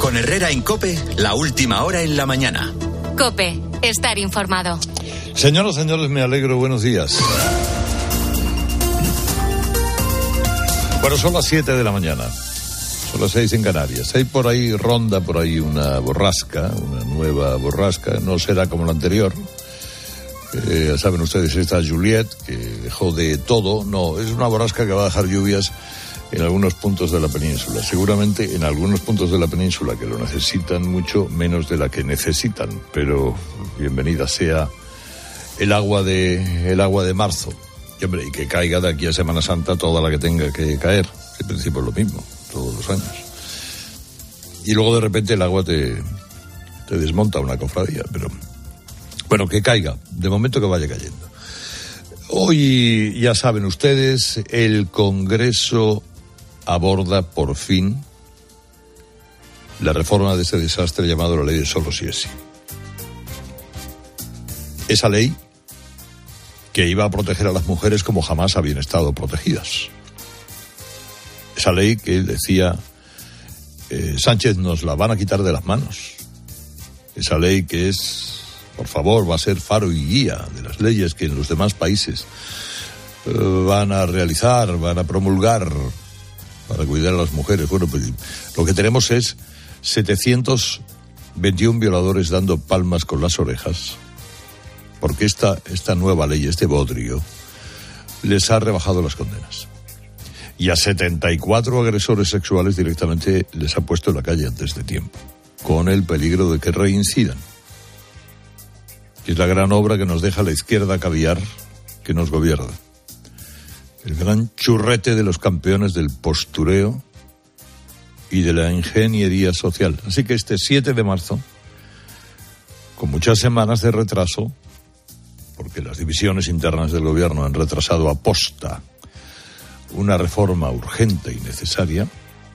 Con Herrera en Cope, la última hora en la mañana. Cope, estar informado. Señoras, señores, me alegro. Buenos días. Bueno, son las 7 de la mañana. Son las 6 en Canarias. Hay por ahí, ronda por ahí una borrasca, una nueva borrasca. No será como la anterior. Eh, saben ustedes, esta Juliet, que dejó de todo. No, es una borrasca que va a dejar lluvias en algunos puntos de la península. Seguramente en algunos puntos de la península que lo necesitan mucho menos de la que necesitan. Pero bienvenida sea el agua de, el agua de marzo. Y, hombre, y que caiga de aquí a Semana Santa toda la que tenga que caer. En principio es lo mismo, todos los años. Y luego de repente el agua te, te desmonta una cofradía, pero bueno, que caiga, de momento que vaya cayendo. Hoy, ya saben ustedes, el Congreso aborda por fin la reforma de ese desastre llamado la ley de solo si es. Esa ley que iba a proteger a las mujeres como jamás habían estado protegidas. Esa ley que decía, eh, Sánchez nos la van a quitar de las manos. Esa ley que es, por favor, va a ser faro y guía de las leyes que en los demás países eh, van a realizar, van a promulgar para cuidar a las mujeres. Bueno, pues lo que tenemos es 721 violadores dando palmas con las orejas porque esta, esta nueva ley, este bodrio, les ha rebajado las condenas. Y a 74 agresores sexuales directamente les ha puesto en la calle antes de tiempo, con el peligro de que reincidan. es la gran obra que nos deja la izquierda caviar que nos gobierna. El gran churrete de los campeones del postureo y de la ingeniería social. Así que este 7 de marzo, con muchas semanas de retraso, porque las divisiones internas del gobierno han retrasado a posta una reforma urgente y necesaria,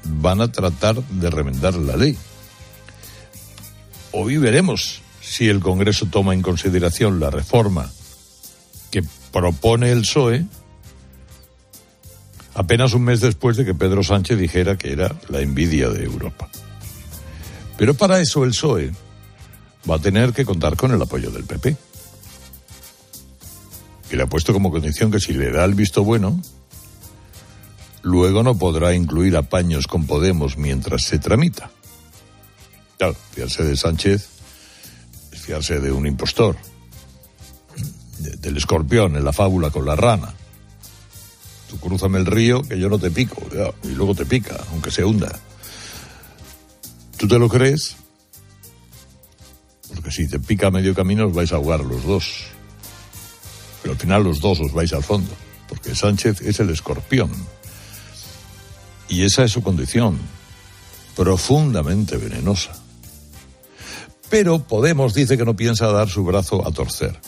van a tratar de remendar la ley. Hoy veremos si el Congreso toma en consideración la reforma que propone el PSOE apenas un mes después de que Pedro Sánchez dijera que era la envidia de Europa. Pero para eso el PSOE va a tener que contar con el apoyo del PP que le ha puesto como condición que si le da el visto bueno, luego no podrá incluir apaños con Podemos mientras se tramita. Claro, fiarse de Sánchez es fiarse de un impostor, del escorpión en la fábula con la rana. Tú cruzame el río que yo no te pico, y luego te pica, aunque se hunda. ¿Tú te lo crees? Porque si te pica a medio camino os vais a ahogar los dos. Pero al final los dos os vais al fondo, porque Sánchez es el escorpión. Y esa es su condición, profundamente venenosa. Pero Podemos dice que no piensa dar su brazo a torcer.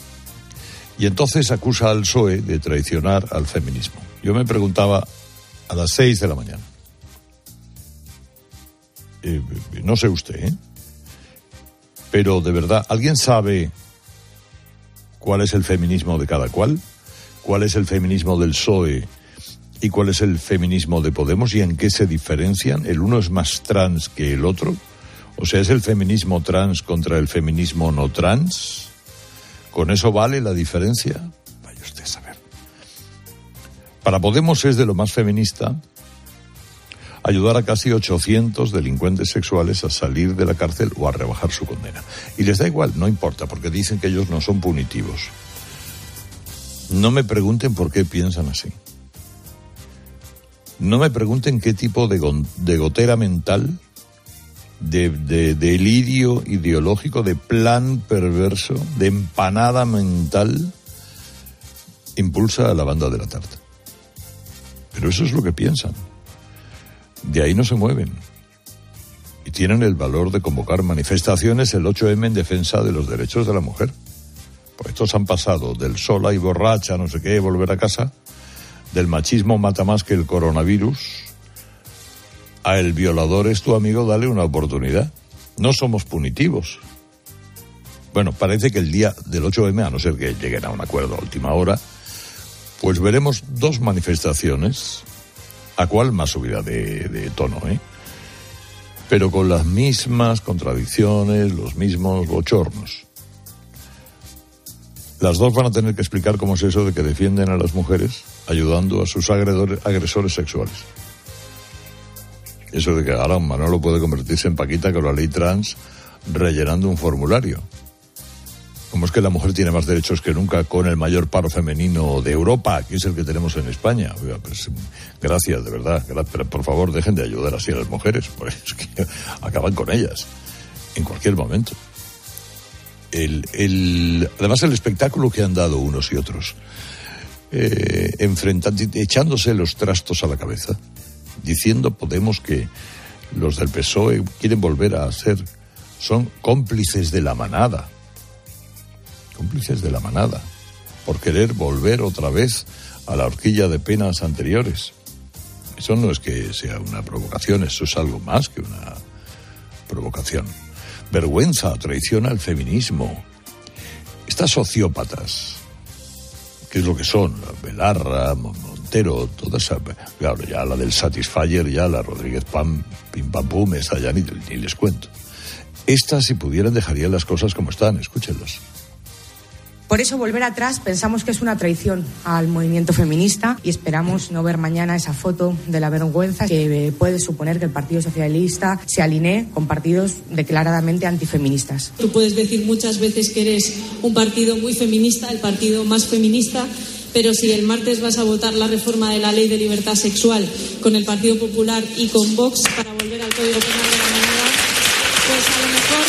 Y entonces acusa al PSOE de traicionar al feminismo. Yo me preguntaba a las seis de la mañana. Eh, no sé usted, ¿eh? Pero de verdad, ¿alguien sabe cuál es el feminismo de cada cual, cuál es el feminismo del PSOE y cuál es el feminismo de Podemos y en qué se diferencian. El uno es más trans que el otro. O sea, es el feminismo trans contra el feminismo no trans. ¿Con eso vale la diferencia? Para Podemos es de lo más feminista ayudar a casi 800 delincuentes sexuales a salir de la cárcel o a rebajar su condena. Y les da igual, no importa, porque dicen que ellos no son punitivos. No me pregunten por qué piensan así. No me pregunten qué tipo de, gotera mental, de, de delirio ideológico, de plan perverso, de empanada mental impulsa a la banda de la tarta. Pero eso es lo que piensan. De ahí no se mueven. Y tienen el valor de convocar manifestaciones el 8M en defensa de los derechos de la mujer. Pues estos han pasado del sola y borracha, no sé qué, volver a casa, del machismo mata más que el coronavirus, a el violador es tu amigo, dale una oportunidad. No somos punitivos. Bueno, parece que el día del 8M, a no ser que lleguen a un acuerdo a última hora, pues veremos dos manifestaciones a cuál más subida de, tono, ¿eh? pero con las mismas contradicciones, los mismos bochornos. Las dos van a tener que explicar cómo es eso de que defienden a las mujeres ayudando a sus agresores sexuales. Eso de que ahora Manolo puede convertirse en Paquita con la ley trans rellenando un formulario. Es que la mujer tiene más derechos que nunca con el mayor paro femenino de Europa, que es el que tenemos en España. Pues, gracias, de verdad. Pero por favor, dejen de ayudar así a las mujeres, porque es que acaban con ellas en cualquier momento. El, además, el espectáculo que han dado unos y otros, eh, enfrentando, echándose los trastos a la cabeza, diciendo Podemos que los del PSOE quieren volver a ser, son cómplices de la manada cómplices de la manada, por querer volver otra vez a la horquilla de penas anteriores. Eso no es que sea una provocación, eso es algo más que una provocación. Vergüenza, traición al feminismo. Estas sociópatas, ¿qué es lo que son? Belarra, Montero, toda esa. Claro, ya la del Satisfyer, ya la Rodríguez Pam, Pim Pam Pum, esa ya ni, ni les cuento. Estas, si pudieran, dejarían las cosas como están, escúchenlas. Por eso volver atrás pensamos que es una traición al movimiento feminista y esperamos no ver mañana esa foto de la vergüenza que puede suponer que el Partido Socialista se alinee con partidos declaradamente antifeministas. Tú puedes decir muchas veces que eres un partido muy feminista, el partido más feminista, pero si el martes vas a votar la reforma de la ley de libertad sexual con el Partido Popular y con Vox para volver al Código Penal de la manera, pues a lo mejor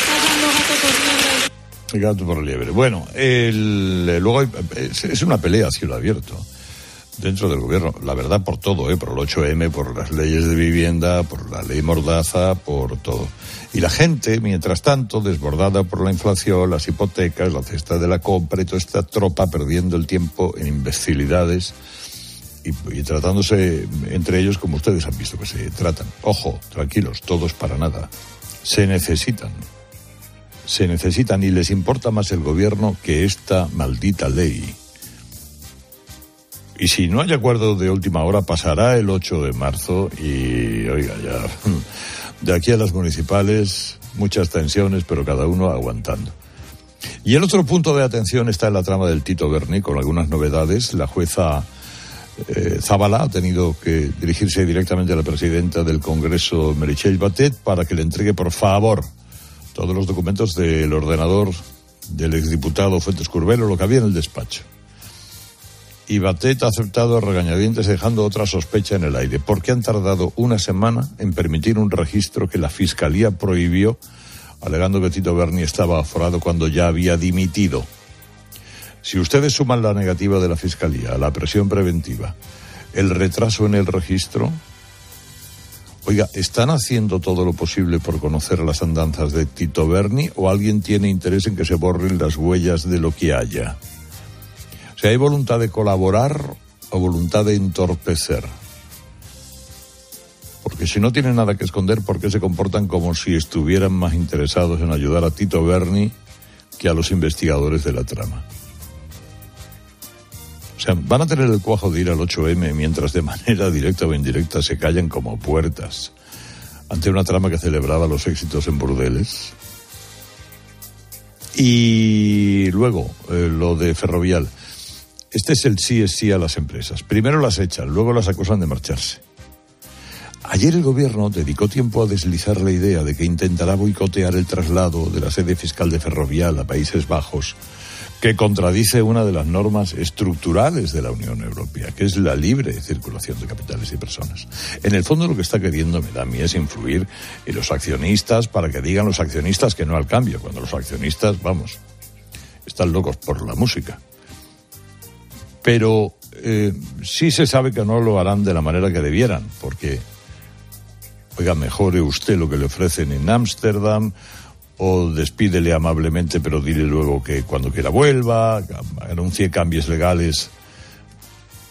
estás dando gato por liebre. Gato por liebre. Bueno, el, luego es, una pelea a cielo abierto dentro del gobierno. La verdad, por todo, ¿eh? por el 8M, por las leyes de vivienda, por la ley Mordaza, por todo. Y la gente, mientras tanto, desbordada por la inflación, las hipotecas, la cesta de la compra y toda esta tropa perdiendo el tiempo en imbecilidades y tratándose entre ellos como ustedes han visto que se tratan. Ojo, tranquilos, todos para nada. Se necesitan se necesitan y les importa más el gobierno que esta maldita ley. Y si no hay acuerdo de última hora, pasará el 8 de marzo y, oiga, ya, de aquí a las municipales, muchas tensiones, pero cada uno aguantando. Y el otro punto de atención está en la trama del Tito Berni, con algunas novedades. La jueza eh, ha tenido que dirigirse directamente a la presidenta del Congreso, Merichel Batet, para que le entregue, por favor, todos los documentos del ordenador del exdiputado Fuentes Curbelo, lo que había en el despacho. Y Batet ha aceptado a regañadientes dejando otra sospecha en el aire. ¿Por qué han tardado una semana en permitir un registro que la Fiscalía prohibió, alegando que Tito Berni estaba aforado cuando ya había dimitido? Si ustedes suman la negativa de la Fiscalía, la presión preventiva, el retraso en el registro, Oiga, ¿están haciendo todo lo posible por conocer las andanzas de Tito Berni o alguien tiene interés en que se borren las huellas de lo que haya? O sea, ¿hay voluntad de colaborar o voluntad de entorpecer? Porque si no tienen nada que esconder, ¿por qué se comportan como si estuvieran más interesados en ayudar a Tito Berni que a los investigadores de la trama? Sea, van a tener el cuajo de ir al 8M mientras de manera directa o indirecta se callan como puertas ante una trama que celebraba los éxitos en burdeles. Y luego, eh, lo de Ferrovial. Este es el sí es sí a las empresas. Primero las echan, luego las acusan de marcharse. Ayer el gobierno dedicó tiempo a deslizar la idea de que intentará boicotear el traslado de la sede fiscal de Ferrovial a Países Bajos que contradice una de las normas estructurales de la Unión Europea, que es la libre circulación de capitales y personas. En el fondo lo que está queriendo, me da a mí, es influir en los accionistas para que digan los accionistas que no al cambio, cuando los accionistas, vamos, están locos por la música. Pero eh, sí se sabe que no lo harán de la manera que debieran, porque, oiga, mejore usted lo que le ofrecen en Ámsterdam, o despídele amablemente, pero dile luego que cuando quiera vuelva, anuncie cambios legales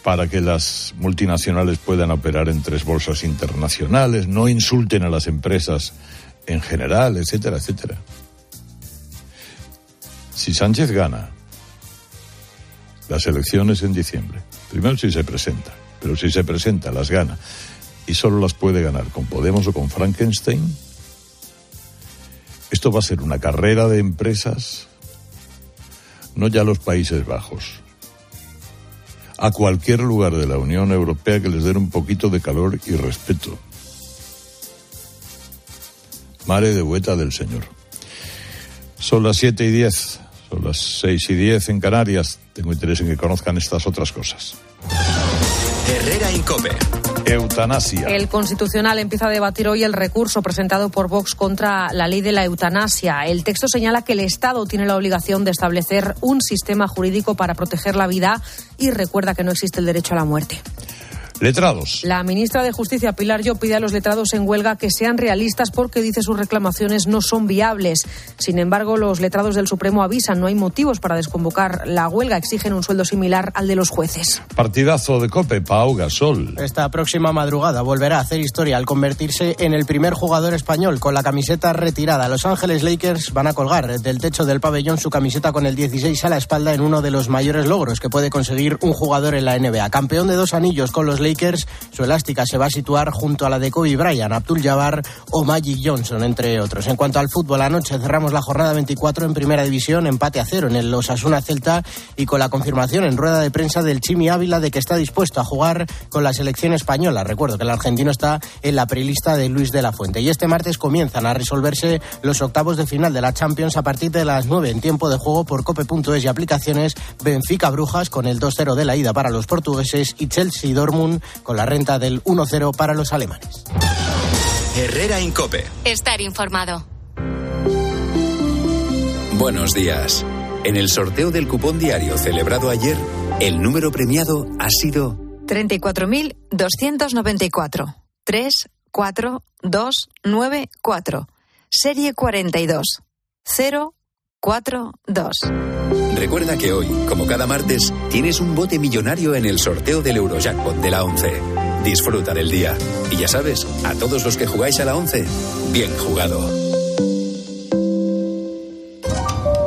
para que las multinacionales puedan operar en tres bolsas internacionales, no insulten a las empresas en general, etcétera, etcétera. Si Sánchez gana las elecciones en diciembre, primero si se presenta, pero si se presenta, las gana, y solo las puede ganar con Podemos o con Frankenstein. Esto va a ser una carrera de empresas, no ya los Países Bajos, a cualquier lugar de la Unión Europea que les den un poquito de calor y respeto. Mare de vuelta del Señor. Son las siete y diez, son las seis y diez en Canarias. Tengo interés en que conozcan estas otras cosas. Herrera Incope. Eutanasia. El Constitucional empieza a debatir hoy el recurso presentado por Vox contra la ley de la eutanasia. El texto señala que el Estado tiene la obligación de establecer un sistema jurídico para proteger la vida y recuerda que no existe el derecho a la muerte. Letrados. La ministra de Justicia, Pilar Yo, pide a los letrados en huelga que sean realistas porque dice sus reclamaciones no son viables. Sin embargo, los letrados del Supremo avisan no hay motivos para desconvocar la huelga. Exigen un sueldo similar al de los jueces. Partidazo de Cope, Pau Gasol. Esta próxima madrugada volverá a hacer historia al convertirse en el primer jugador español con la camiseta retirada. Los Ángeles Lakers van a colgar del techo del pabellón su camiseta con el 16 a la espalda en uno de los mayores logros que puede conseguir un jugador en la NBA. Campeón de dos anillos con los Lakers su elástica se va a situar junto a la de Kobe Bryant, Abdul Jabbar o Magic Johnson, entre otros. En cuanto al fútbol, anoche cerramos la jornada 24 en Primera División, empate a cero en el Osasuna Celta y con la confirmación en rueda de prensa del Chimi Ávila de que está dispuesto a jugar con la selección española. Recuerdo que el argentino está en la prelista de Luis de la Fuente. Y este martes comienzan a resolverse los octavos de final de la Champions a partir de las 9 en tiempo de juego por cope.es y aplicaciones Benfica Brujas con el 2-0 de la ida para los portugueses y Chelsea Dortmund con la renta del 1-0 para los alemanes. Herrera Incope. Estar informado. Buenos días. En el sorteo del cupón diario celebrado ayer, el número premiado ha sido 34.294. 3, 4, 2, 9, 4. Serie 42. 0, 4, 2. Recuerda que hoy, como cada martes, tienes un bote millonario en el sorteo del Eurojackpot de la 11. Disfruta del día. Y ya sabes, a todos los que jugáis a la 11, bien jugado.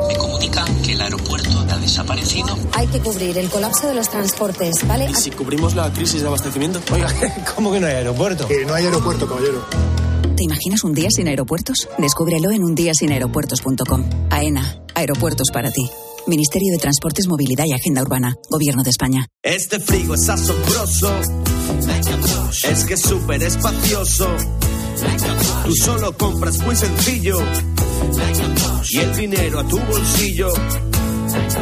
Me comunican que el aeropuerto ha desaparecido. Hay que cubrir el colapso de los transportes, ¿vale? ¿Y si cubrimos la crisis de abastecimiento? Oiga, ¿cómo que no hay aeropuerto? Que no hay aeropuerto, caballero. ¿Te imaginas un día sin aeropuertos? Descúbrelo en undiasinaeropuertos.com. AENA, aeropuertos para ti. Ministerio de Transportes, Movilidad y Agenda Urbana. Gobierno de España. Este frigo es asombroso. Es que es súper espacioso. Tú solo compras muy sencillo. Y el dinero a tu bolsillo.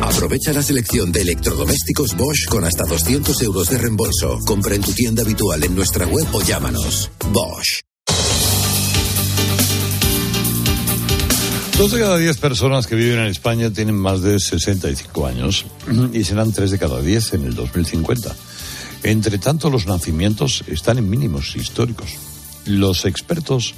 Aprovecha la selección de electrodomésticos Bosch con hasta 200 euros de reembolso. Compra en tu tienda habitual en nuestra web o llámanos. Bosch. Dos de cada diez personas que viven en España tienen más de 65 años y serán tres de cada diez en el 2050. Entre tanto, los nacimientos están en mínimos históricos. Los expertos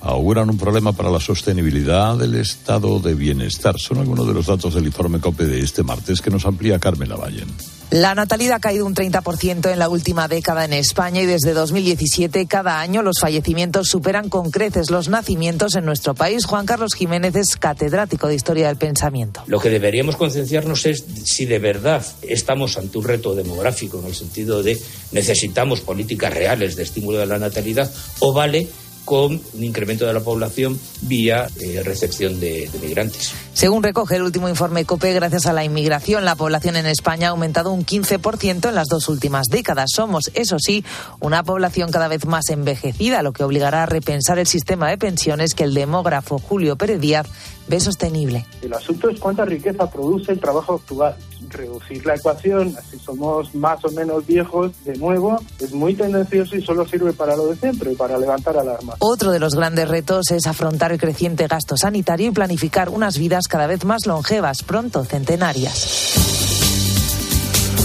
auguran un problema para la sostenibilidad del estado de bienestar. Son algunos de los datos del informe COPE de este martes que nos amplía Carmen Lavallen. La natalidad ha caído un 30% en la última década en España y desde 2017 cada año los fallecimientos superan con creces los nacimientos en nuestro país. Juan Carlos Jiménez es catedrático de Historia del Pensamiento. Lo que deberíamos concienciarnos es si de verdad estamos ante un reto demográfico en el sentido de necesitamos políticas reales de estímulo de la natalidad o vale con un incremento de la población vía eh, recepción de, de, migrantes. Según recoge el último informe COPE, gracias a la inmigración, la población en España ha aumentado un 15% en las dos últimas décadas. Somos, eso sí, una población cada vez más envejecida, lo que obligará a repensar el sistema de pensiones que el demógrafo Julio Pérez Díaz ve sostenible. El asunto es cuánta riqueza produce el trabajo actual. Reducir la ecuación, así somos más o menos viejos, de nuevo, es muy tendencioso y solo sirve para lo de siempre, para levantar alarmas. Otro de los grandes retos es afrontar el creciente gasto sanitario y planificar unas vidas cada vez más longevas, pronto centenarias.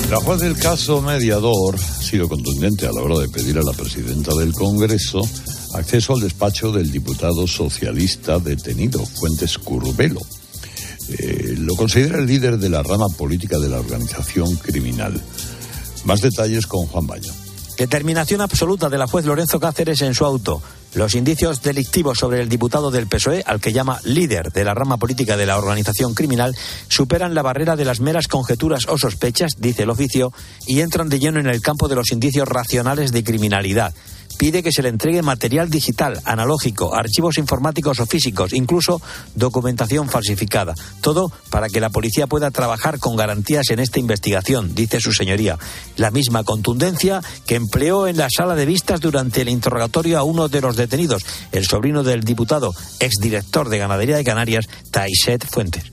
La juez del caso mediador ha sido contundente a la hora de pedir a la presidenta del Congreso acceso al despacho del diputado socialista detenido, Fuentes Curbelo. Eh, lo considera el líder de la rama política de la organización criminal. Más detalles con Juan Baño. Determinación absoluta de la juez Lorenzo Cáceres en su auto. Los indicios delictivos sobre el diputado del PSOE, al que llama líder de la rama política de la organización criminal, superan la barrera de las meras conjeturas o sospechas, dice el oficio, y entran de lleno en el campo de los indicios racionales de criminalidad pide que se le entregue material digital, analógico, archivos informáticos o físicos, incluso documentación falsificada. Todo para que la policía pueda trabajar con garantías en esta investigación, dice su señoría. La misma contundencia que empleó en la sala de vistas durante el interrogatorio a uno de los detenidos, el sobrino del diputado, exdirector de Ganadería de Canarias, Taiset Fuentes.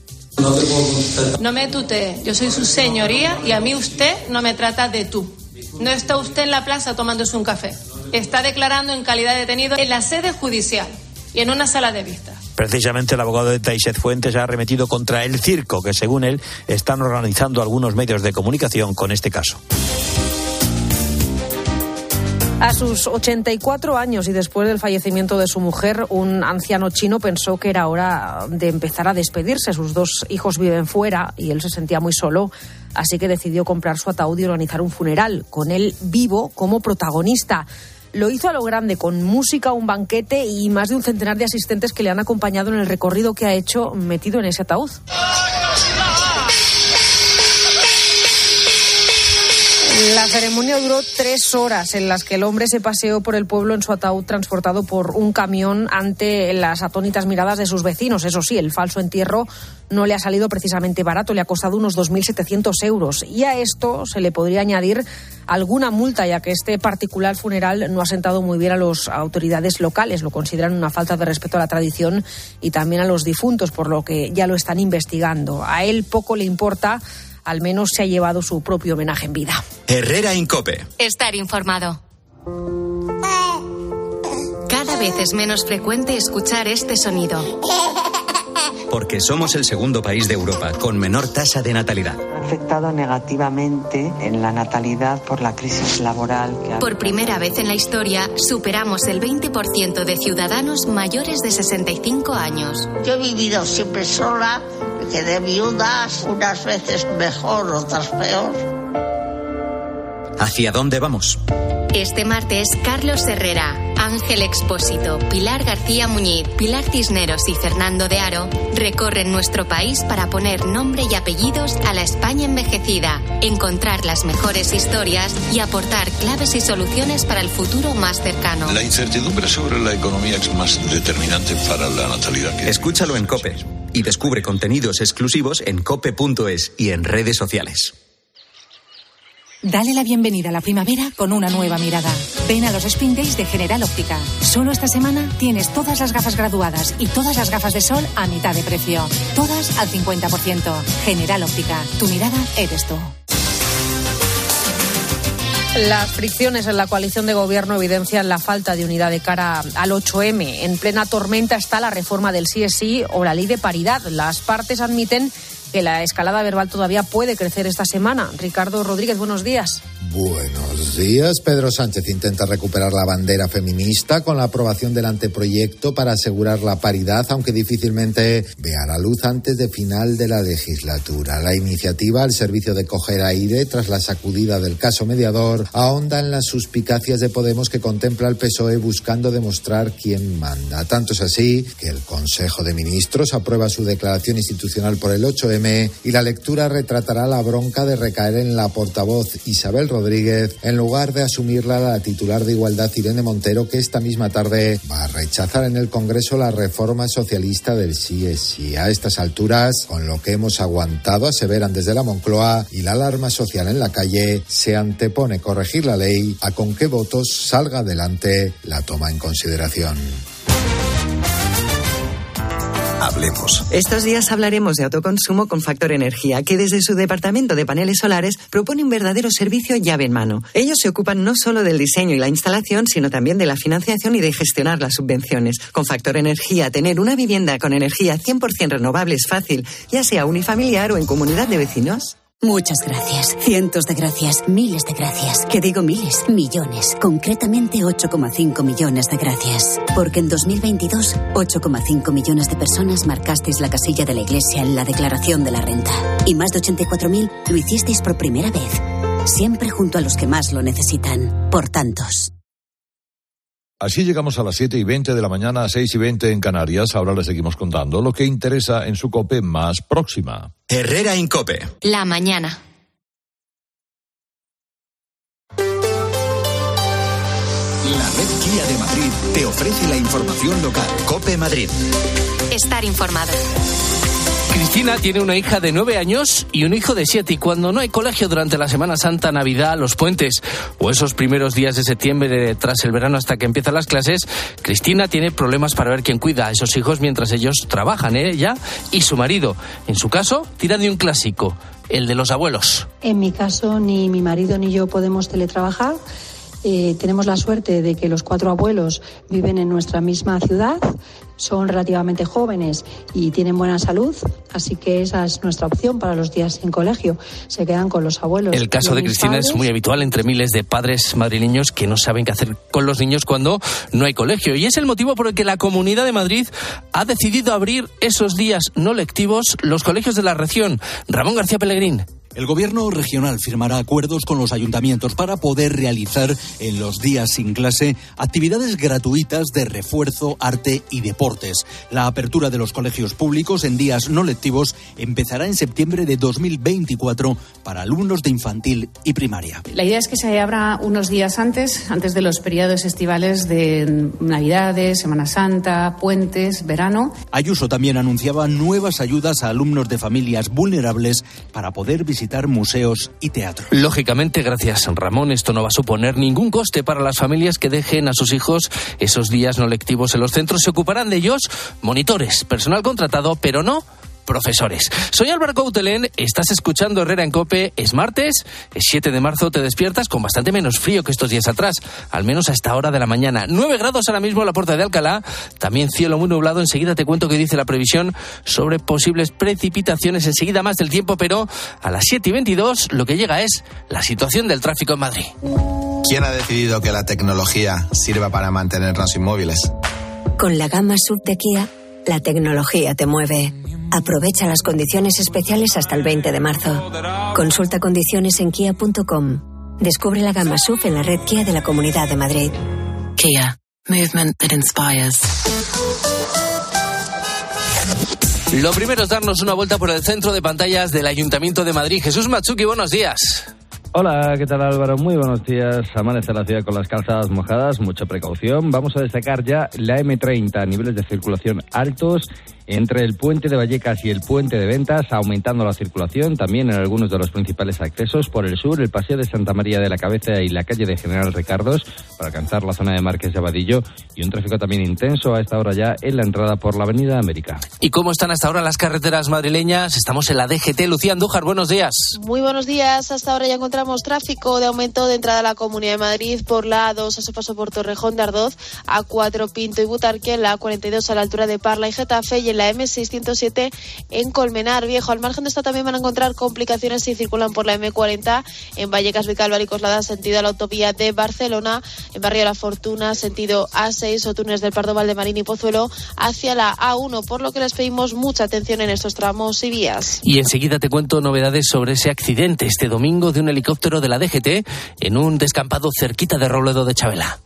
No me tutee, yo soy su señoría y a mí usted no me trata de tú. No está usted en la plaza tomándose un café. Está declarando en calidad de detenido en la sede judicial y en una sala de vistas. Precisamente el abogado de Taiset Fuentes ha arremetido contra el circo que, según él, están organizando algunos medios de comunicación con este caso. A sus 84 años y después del fallecimiento de su mujer, un anciano chino pensó que era hora de empezar a despedirse. Sus dos hijos viven fuera y él se sentía muy solo, así que decidió comprar su ataúd y organizar un funeral, con él vivo como protagonista. Lo hizo a lo grande, con música, un banquete y más de un centenar de asistentes que le han acompañado en el recorrido que ha hecho metido en ese ataúd. La ceremonia duró tres horas en las que el hombre se paseó por el pueblo en su ataúd transportado por un camión ante las atónitas miradas de sus vecinos. Eso sí, el falso entierro no le ha salido precisamente barato, le ha costado unos 2.700 euros. Y a esto se le podría añadir alguna multa, ya que este particular funeral no ha sentado muy bien a las autoridades locales. Lo consideran una falta de respeto a la tradición y también a los difuntos, por lo que ya lo están investigando. A él poco le importa al menos se ha llevado su propio homenaje en vida. Herrera Incope. Estar informado. Cada vez es menos frecuente escuchar este sonido. Porque somos el segundo país de Europa con menor tasa de natalidad. Ha afectado negativamente en la natalidad por la crisis laboral. Que ha... Por primera vez en la historia, superamos el 20% de ciudadanos mayores de 65 años. Yo he vivido siempre sola, me quedé viudas, unas veces mejor, otras peor. ¿Hacia dónde vamos? Este martes, Carlos Herrera, Ángel Expósito, Pilar García Muñiz, Pilar Cisneros y Fernando de Aro recorren nuestro país para poner nombre y apellidos a la España envejecida, encontrar las mejores historias y aportar claves y soluciones para el futuro más cercano. La incertidumbre sobre la economía es más determinante para la natalidad. Que... Escúchalo en COPE y descubre contenidos exclusivos en cope.es y en redes sociales. Dale la bienvenida a la primavera con una nueva mirada. Ven a los Spin Days de General Óptica. Solo esta semana tienes todas las gafas graduadas y todas las gafas de sol a mitad de precio. Todas al 50%. General Óptica. Tu mirada eres tú. Las fricciones en la coalición de gobierno evidencian la falta de unidad de cara al 8M. En plena tormenta está la reforma del CSI o la ley de paridad. Las partes admiten que la escalada verbal todavía puede crecer esta semana. Ricardo Rodríguez, buenos días. Buenos días. Pedro Sánchez intenta recuperar la bandera feminista con la aprobación del anteproyecto para asegurar la paridad, aunque difícilmente vea la luz antes de final de la legislatura. La iniciativa al servicio de coger aire tras la sacudida del caso mediador ahonda en las suspicacias de Podemos que contempla el PSOE buscando demostrar quién manda. Tanto es así que el Consejo de Ministros aprueba su declaración institucional por el 8M y la lectura retratará la bronca de recaer en la portavoz Isabel Rodríguez en lugar de asumirla la titular de Igualdad Irene Montero que esta misma tarde va a rechazar en el Congreso la reforma socialista del sí. A estas alturas, con lo que hemos aguantado, aseveran desde la Moncloa y la alarma social en la calle, se antepone corregir la ley a con qué votos salga adelante la toma en consideración. Hablemos. Estos días hablaremos de autoconsumo con Factor Energía, que desde su departamento de paneles solares propone un verdadero servicio llave en mano. Ellos se ocupan no solo del diseño y la instalación, sino también de la financiación y de gestionar las subvenciones. Con Factor Energía, tener una vivienda con energía 100% renovable es fácil, ya sea unifamiliar o en comunidad de vecinos. Muchas gracias. Cientos de gracias. Miles de gracias. Que digo miles. Millones. Concretamente 8,5 millones de gracias. Porque en 2022, 8,5 millones de personas marcasteis la casilla de la Iglesia en la declaración de la renta. Y más de 84.000 lo hicisteis por primera vez. Siempre junto a los que más lo necesitan. Por tantos. Así llegamos a las 7 y 20 de la mañana, a 6 y 20 en Canarias. Ahora les seguimos contando lo que interesa en su COPE más próxima. Herrera Incope. La mañana. La red Kia de Madrid te ofrece la información local. Cope Madrid. Estar informado. Cristina tiene una hija de nueve años y un hijo de siete y cuando no hay colegio durante la Semana Santa, Navidad, los puentes o esos primeros días de septiembre tras el verano hasta que empiezan las clases, Cristina tiene problemas para ver quién cuida a esos hijos mientras ellos trabajan, ¿eh? ella y su marido. En su caso, tira de un clásico, el de los abuelos. En mi caso, ni mi marido ni yo podemos teletrabajar. Eh, tenemos la suerte de que los cuatro abuelos viven en nuestra misma ciudad, son relativamente jóvenes y tienen buena salud, así que esa es nuestra opción para los días en colegio. Se quedan con los abuelos. El caso de Cristina es muy habitual entre miles de padres madrileños que no saben qué hacer con los niños cuando no hay colegio. Y es el motivo por el que la Comunidad de Madrid ha decidido abrir esos días no lectivos los colegios de la región. Ramón García Pellegrín. El gobierno regional firmará acuerdos con los ayuntamientos para poder realizar en los días sin clase actividades gratuitas de refuerzo, arte y deportes. La apertura de los colegios públicos en días no lectivos empezará en septiembre de 2024 para alumnos de infantil y primaria. La idea es que se abra unos días antes, antes de los periodos estivales de Navidades, Semana Santa, puentes, verano. Ayuso también anunciaba nuevas ayudas a alumnos de familias vulnerables para poder visitar museos y teatro. Lógicamente, gracias Ramón, esto no va a suponer ningún coste para las familias que dejen a sus hijos esos días no lectivos en los centros. Se ocuparán de ellos monitores, personal contratado, pero no profesores. Soy Álvaro Coutelén, estás escuchando Herrera en Cope, es martes, es 7 de marzo, te despiertas con bastante menos frío que estos días atrás, al menos a esta hora de la mañana. 9 grados ahora mismo en la puerta de Alcalá, también cielo muy nublado, enseguida te cuento qué dice la previsión sobre posibles precipitaciones, enseguida más del tiempo, pero a las 7 y 22 lo que llega es la situación del tráfico en Madrid. ¿Quién ha decidido que la tecnología sirva para mantenernos inmóviles? Con la gama sub de Kia, la tecnología te mueve. Aprovecha las condiciones especiales hasta el 20 de marzo. Consulta condiciones en kia.com. Descubre la gama SUV en la red Kia de la Comunidad de Madrid. Kia, movement that inspires. Lo primero es darnos una vuelta por el centro de pantallas del Ayuntamiento de Madrid. Jesús Matsuki, buenos días. Hola, ¿qué tal Álvaro? Muy buenos días. Amanece la ciudad con las calzadas mojadas, mucha precaución. Vamos a destacar ya la M30, niveles de circulación altos entre el puente de Vallecas y el puente de Ventas, aumentando la circulación también en algunos de los principales accesos. Por el sur, el paseo de Santa María de la Cabeza y la calle de General Ricardos para alcanzar la zona de Márquez de Abadillo y un tráfico también intenso a esta hora ya en la entrada por la Avenida América. ¿Y cómo están hasta ahora las carreteras madrileñas? Estamos en la DGT. Lucía Andújar, buenos días. Muy buenos días. Hasta ahora ya encontramos tráfico de aumento de entrada a la Comunidad de Madrid por la A2 a su paso por Torrejón de Ardoz, A4 Pinto y Butarque, la A42 a la altura de Parla y Getafe y en la M607 en Colmenar Viejo. Al margen de esta también van a encontrar complicaciones si circulan por la M40 en Vallecas, Vicálvaro y Coslada, sentido a la autovía de Barcelona, en Barrio La Fortuna, sentido A6 o túneles del Pardo Valdemarín y Pozuelo hacia la A1, por lo que les pedimos mucha atención en estos tramos y vías. Y enseguida te cuento novedades sobre ese accidente este domingo de un helicóptero de la DGT en un descampado cerquita de Robledo de Chabela.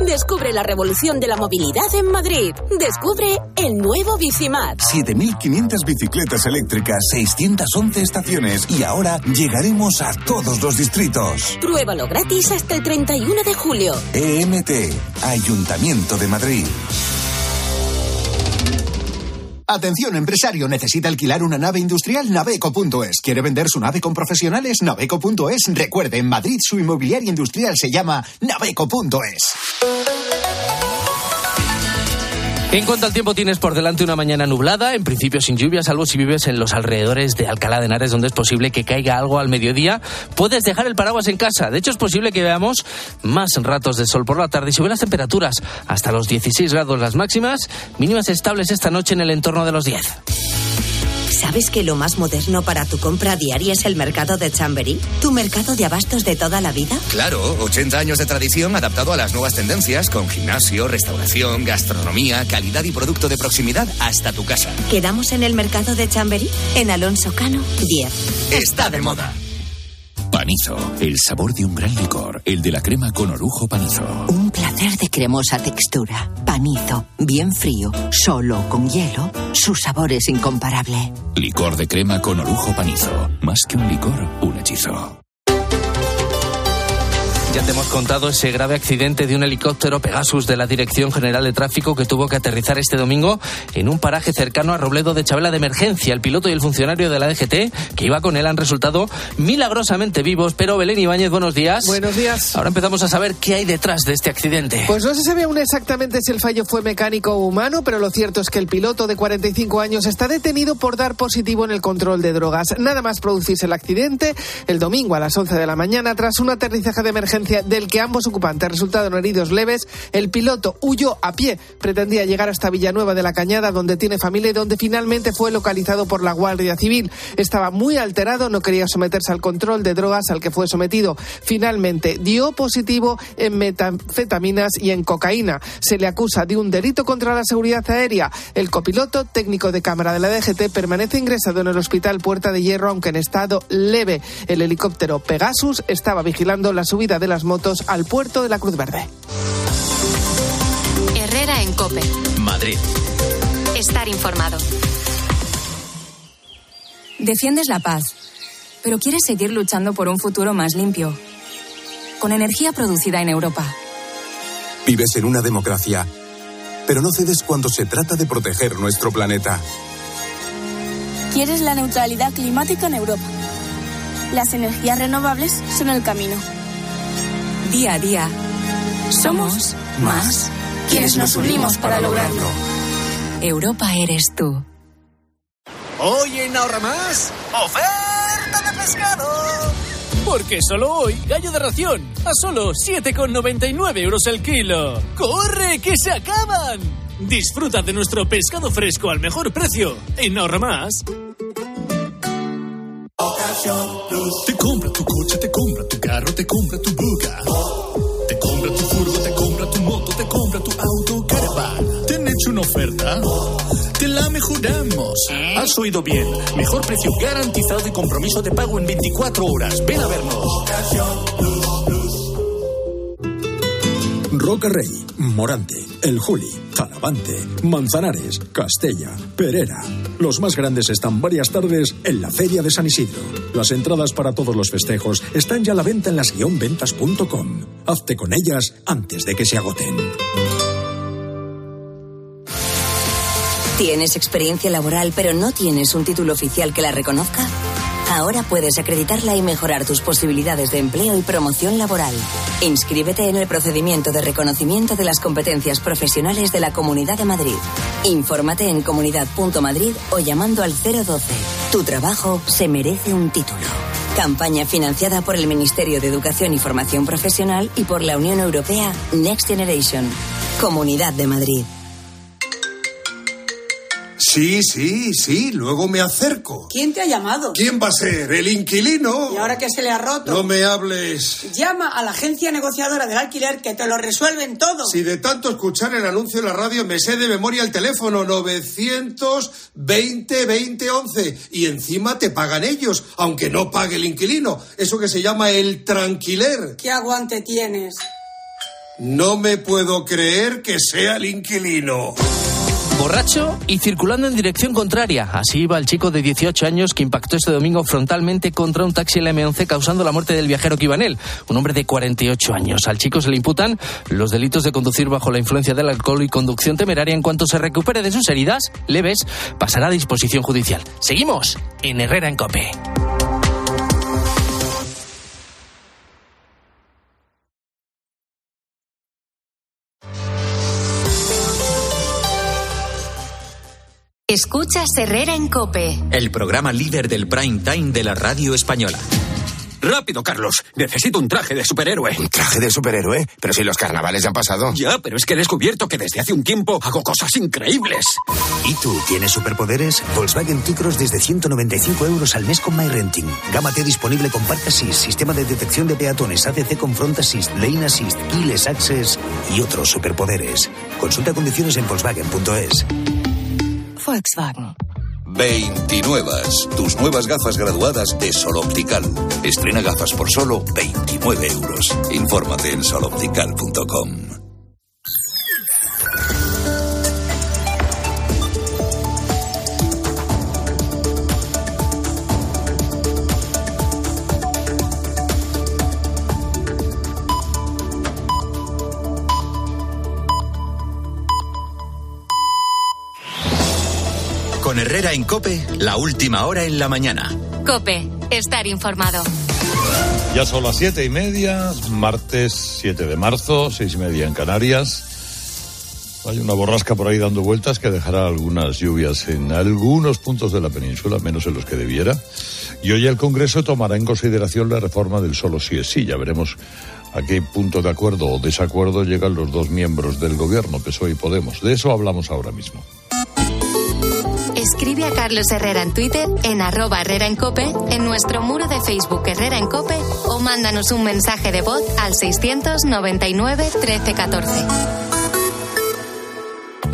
Descubre la revolución de la movilidad en Madrid. Descubre el nuevo Bicimat. 7.500 bicicletas eléctricas, 611 estaciones y ahora llegaremos a todos los distritos. Pruébalo gratis hasta el 31 de julio. EMT, Ayuntamiento de Madrid. Atención, empresario, necesita alquilar una nave industrial Naveco.es. ¿Quiere vender su nave con profesionales? Naveco.es. Recuerde, en Madrid su inmobiliaria industrial se llama Naveco.es. En cuanto al tiempo, tienes por delante una mañana nublada, en principio sin lluvia, salvo si vives en los alrededores de Alcalá de Henares, donde es posible que caiga algo al mediodía. Puedes dejar el paraguas en casa. De hecho, es posible que veamos más ratos de sol por la tarde y suben las temperaturas hasta los 16 grados las máximas, mínimas estables esta noche en el entorno de los 10. ¿Sabes que lo más moderno para tu compra diaria es el mercado de Chamberí? ¿Tu mercado de abastos de toda la vida? Claro, 80 años de tradición adaptado a las nuevas tendencias con gimnasio, restauración, gastronomía, calidad y producto de proximidad hasta tu casa. ¿Quedamos en el mercado de Chamberí? En Alonso Cano, 10. Está de moda. Panizo, el sabor de un gran licor, el de la crema con orujo panizo. Un placer de cremosa textura. Panizo, bien frío, solo con hielo. Su sabor es incomparable. Licor de crema con orujo panizo. Más que un licor, un hechizo. Ya te hemos contado ese grave accidente de un helicóptero Pegasus de la Dirección General de Tráfico que tuvo que aterrizar este domingo en un paraje cercano a Robledo de Chabela de emergencia. El piloto y el funcionario de la DGT que iba con él han resultado milagrosamente vivos. Pero Belén Ibáñez, buenos días. Buenos días. Ahora empezamos a saber qué hay detrás de este accidente. Pues no se sabe aún exactamente si el fallo fue mecánico o humano, pero lo cierto es que el piloto de 45 años está detenido por dar positivo en el control de drogas. Nada más producirse el accidente el domingo a las 11 de la mañana tras un aterrizaje de emergencia del que ambos ocupantes resultaron heridos leves, el piloto huyó a pie. Pretendía llegar hasta Villanueva de la Cañada, donde tiene familia y donde finalmente fue localizado por la Guardia Civil. Estaba muy alterado, no quería someterse al control de drogas al que fue sometido. Finalmente dio positivo en metanfetaminas y en cocaína. Se le acusa de un delito contra la seguridad aérea. El copiloto, técnico de cámara de la DGT, permanece ingresado en el hospital Puerta de Hierro, aunque en estado leve. El helicóptero Pegasus estaba vigilando la subida de las motos al puerto de la Cruz Verde. Herrera en Cope. Madrid. Estar informado. Defiendes la paz, pero quieres seguir luchando por un futuro más limpio. Con energía producida en Europa. Vives en una democracia, pero no cedes cuando se trata de proteger nuestro planeta. Quieres la neutralidad climática en Europa. Las energías renovables son el camino. Día a día, somos más quienes nos unimos para lograrlo. Europa eres tú. Hoy en Ahorra Más, oferta de pescado. Porque solo hoy, gallo de ración, a solo 7,99 euros el kilo. ¡Corre, que se acaban! Disfruta de nuestro pescado fresco al mejor precio en Ahorra Más. Te compra tu coche, te compra tu carro, te compra tu buga. Te compra tu furgo, te compra tu moto, te compra tu auto, caravan. ¿Te han hecho una oferta? Te la mejoramos. Has oído bien. Mejor precio garantizado y compromiso de pago en 24 horas. Ven a vernos. Roca Rey, Morante, El Juli, Talavante, Manzanares, Castella, Perera. Los más grandes están varias tardes en la Feria de San Isidro. Las entradas para todos los festejos están ya a la venta en las-ventas.com. Hazte con ellas antes de que se agoten. ¿Tienes experiencia laboral pero no tienes un título oficial que la reconozca? Ahora puedes acreditarla y mejorar tus posibilidades de empleo y promoción laboral. Inscríbete en el procedimiento de reconocimiento de las competencias profesionales de la Comunidad de Madrid. Infórmate en comunidad.madrid o llamando al 012. Tu trabajo se merece un título. Campaña financiada por el Ministerio de Educación y Formación Profesional y por la Unión Europea Next Generation. Comunidad de Madrid. Sí, sí, sí, luego me acerco. ¿Quién te ha llamado? ¿Quién va a ser? ¿El inquilino? ¿Y ahora que se le ha roto? No me hables. Llama a la agencia negociadora del alquiler que te lo resuelven todo. Si de tanto escuchar el anuncio en la radio me sé de memoria el teléfono 920 20 11 y encima te pagan ellos, aunque no pague el inquilino. Eso que se llama el tranquiler. ¿Qué aguante tienes? No me puedo creer que sea el inquilino. Borracho y circulando en dirección contraria. Así iba el chico de 18 años que impactó este domingo frontalmente contra un taxi en la M11 causando la muerte del viajero que iba en él, un hombre de 48 años. Al chico se le imputan los delitos de conducir bajo la influencia del alcohol y conducción temeraria. En cuanto se recupere de sus heridas leves, pasará a disposición judicial. Seguimos en Herrera en Cope. Escuchas Herrera en Cope. El programa líder del prime time de la radio española. Rápido, Carlos. Necesito un traje de superhéroe. ¿Un traje de superhéroe? Pero si los carnavales ya han pasado. Ya, pero es que he descubierto que desde hace un tiempo hago cosas increíbles. ¿Y tú tienes superpoderes? Volkswagen T-Cross desde 195 euros al mes con MyRenting. Gama T disponible con Park Assist, sistema de detección de peatones, ADC con Front Assist, Lane Assist, Keyless Access y otros superpoderes. Consulta condiciones en Volkswagen.es. Volkswagen. 29. Tus nuevas gafas graduadas de Sol Optical. Estrena gafas por solo 29 euros. Infórmate en soloptical.com. Con Herrera en Cope, la última hora en la mañana. Cope, estar informado. Ya son las siete y media, martes 7 de marzo, seis y media en Canarias. Hay una borrasca por ahí dando vueltas que dejará algunas lluvias en algunos puntos de la península, menos en los que debiera. Y hoy el Congreso tomará en consideración la reforma del solo sí es sí. Ya veremos a qué punto de acuerdo o desacuerdo llegan los dos miembros del gobierno, PSOE y Podemos. De eso hablamos ahora mismo. Escribe a Carlos Herrera en Twitter, en arroba Herrera en Cope, en nuestro muro de Facebook Herrera en Cope o mándanos un mensaje de voz al 699 1314.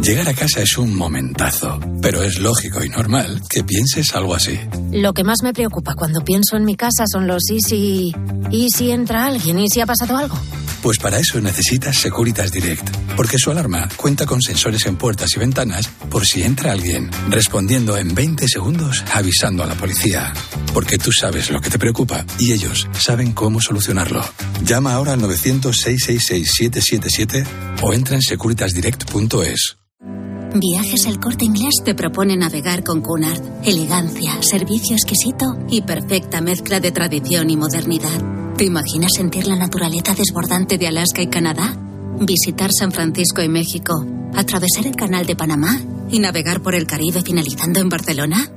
Llegar a casa es un momentazo, pero es lógico y normal que pienses algo así. Lo que más me preocupa cuando pienso en mi casa son los y si... ¿Y si entra alguien? ¿Y si ha pasado algo? Pues para eso necesitas Securitas Direct, porque su alarma cuenta con sensores en puertas y ventanas por si entra alguien, respondiendo en 20 segundos avisando a la policía. Porque tú sabes lo que te preocupa y ellos saben cómo solucionarlo. Llama ahora al 900-666-777 o entra en securitasdirect.es. Viajes El Corte Inglés te propone navegar con Cunard. Elegancia, servicio exquisito y perfecta mezcla de tradición y modernidad. ¿Te imaginas sentir la naturaleza desbordante de Alaska y Canadá? Visitar San Francisco y México, atravesar el Canal de Panamá y navegar por el Caribe finalizando en Barcelona?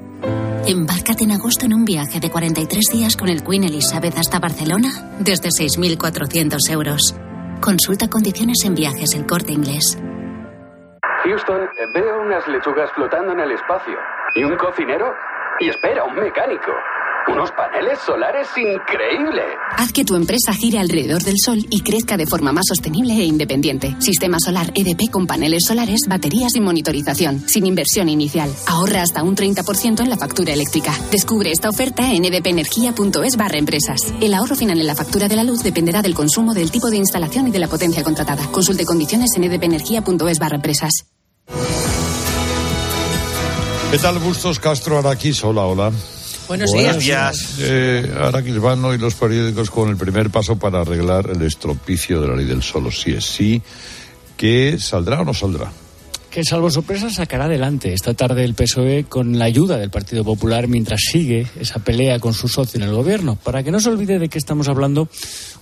Embárcate en agosto en un viaje de 43 días con el Queen Elizabeth hasta Barcelona desde 6.400 euros. Consulta condiciones en viajes El Corte Inglés. Houston, veo unas lechugas flotando en el espacio. ¿Y un cocinero? Y espera, un mecánico. Unos paneles solares increíbles. Haz que tu empresa gire alrededor del sol y crezca de forma más sostenible e independiente. Sistema solar EDP con paneles solares, baterías y monitorización, sin inversión inicial. Ahorra hasta un 30% en la factura eléctrica. Descubre esta oferta en edpenergia.es barra empresas. El ahorro final en la factura de la luz dependerá del consumo, del tipo de instalación y de la potencia contratada. Consulte condiciones en edpenergia.es barra empresas. ¿Qué tal, Bustos Castro Araquis? Hola, hola. Buenos días. Eh, Araquis Vano y los periódicos con el primer paso para arreglar el estropicio de la ley del solo sí es sí. ¿Qué saldrá o no saldrá? Que salvo sorpresa sacará adelante esta tarde el PSOE con la ayuda del Partido Popular mientras sigue esa pelea con su socio en el gobierno. Para que no se olvide de qué estamos hablando,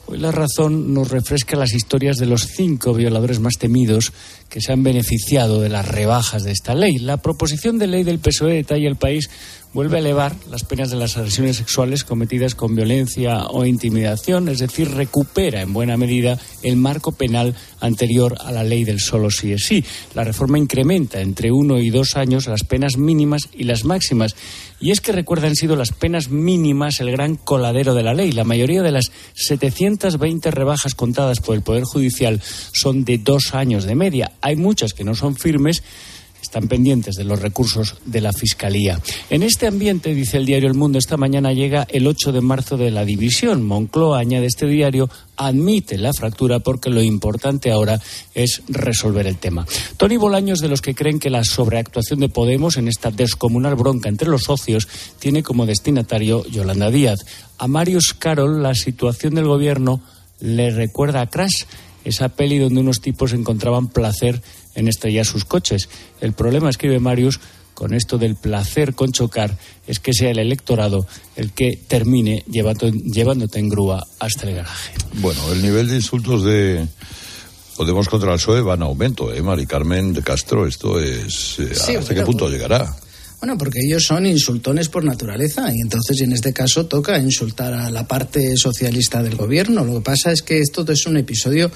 hoy la razón nos refresca las historias de los cinco violadores más temidos que se han beneficiado de las rebajas de esta ley. La proposición de ley del PSOE detalla el país vuelve a elevar las penas de las agresiones sexuales cometidas con violencia o intimidación, es decir, recupera en buena medida el marco penal anterior a la ley del solo sí es sí. La reforma incrementa entre uno y dos años las penas mínimas y las máximas. Y es que recuerda han sido las penas mínimas el gran coladero de la ley. La mayoría de las 720 rebajas contadas por el Poder Judicial son de dos años de media. Hay muchas que no son firmes están pendientes de los recursos de la Fiscalía. En este ambiente, dice el diario El Mundo, esta mañana llega el 8 de marzo de la división. Moncloa, añade este diario, admite la fractura porque lo importante ahora es resolver el tema. Tony Bolaños, de los que creen que la sobreactuación de Podemos en esta descomunal bronca entre los socios, tiene como destinatario Yolanda Díaz. A Marius Carol, la situación del gobierno le recuerda a Crash, esa peli donde unos tipos encontraban placer en estrellar sus coches. El problema, escribe Marius, con esto del placer con chocar, es que sea el electorado el que termine llevándote en grúa hasta el garaje. Bueno, el nivel de insultos de Podemos contra el PSOE va en aumento, ¿eh, Mari Carmen de Castro? Esto es... Eh, ¿Hasta qué punto llegará? Bueno, porque ellos son insultones por naturaleza y entonces en este caso toca insultar a la parte socialista del gobierno. Lo que pasa es que esto es un episodio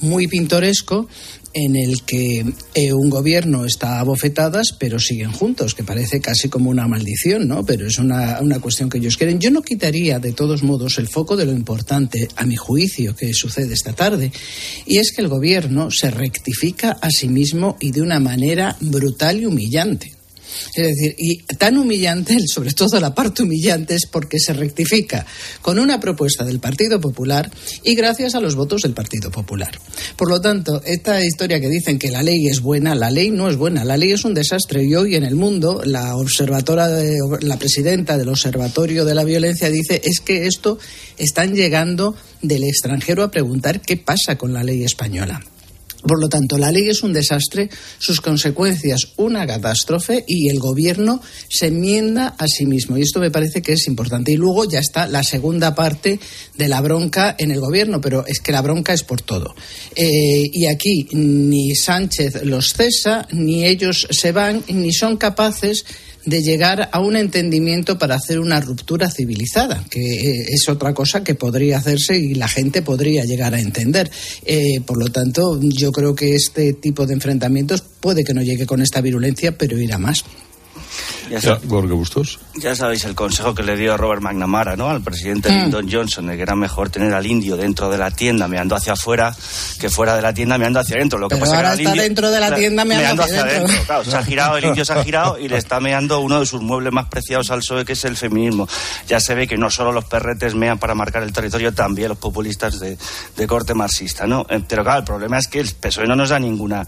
muy pintoresco en el que eh, un gobierno está a bofetadas, pero siguen juntos, que parece casi como una maldición, ¿no? Pero es una, una cuestión que ellos quieren. Yo no quitaría, de todos modos, el foco de lo importante, a mi juicio, que sucede esta tarde, y es que el gobierno se rectifica a sí mismo y de una manera brutal y humillante. Es decir, y tan humillante, sobre todo la parte humillante, es porque se rectifica con una propuesta del Partido Popular y gracias a los votos del Partido Popular. Por lo tanto, esta historia que dicen que la ley es buena, la ley no es buena, la ley es un desastre. Y hoy en el mundo, la observadora, la presidenta del Observatorio de la Violencia dice es que esto están llegando del extranjero a preguntar qué pasa con la ley española. Por lo tanto, la ley es un desastre, sus consecuencias una catástrofe y el gobierno se enmienda a sí mismo. Y esto me parece que es importante. Y luego ya está la segunda parte de la bronca en el gobierno, pero es que la bronca es por todo. Eh, y aquí ni Sánchez los cesa, ni ellos se van, ni son capaces de llegar a un entendimiento para hacer una ruptura civilizada, que eh, es otra cosa que podría hacerse y la gente podría llegar a entender. Eh, por lo tanto, yo creo que este tipo de enfrentamientos puede que no llegue con esta virulencia, pero irá más. Ya, ya, Bustos. ya sabéis el consejo que le dio Robert McNamara ¿no? al presidente mm. Lyndon Johnson, de que era mejor tener al indio dentro de la tienda meando hacia afuera que fuera de la tienda meando hacia adentro. Lo que pasa ahora que está dentro de la tienda meando, hacia, adentro. Claro, se ha girado, el indio se ha girado y le está meando uno de sus muebles más preciados al PSOE, que es el feminismo. Ya se ve que no solo los perretes mean para marcar el territorio, también los populistas de, de corte marxista. ¿no? Eh, pero claro, el problema es que el PSOE no nos da ninguna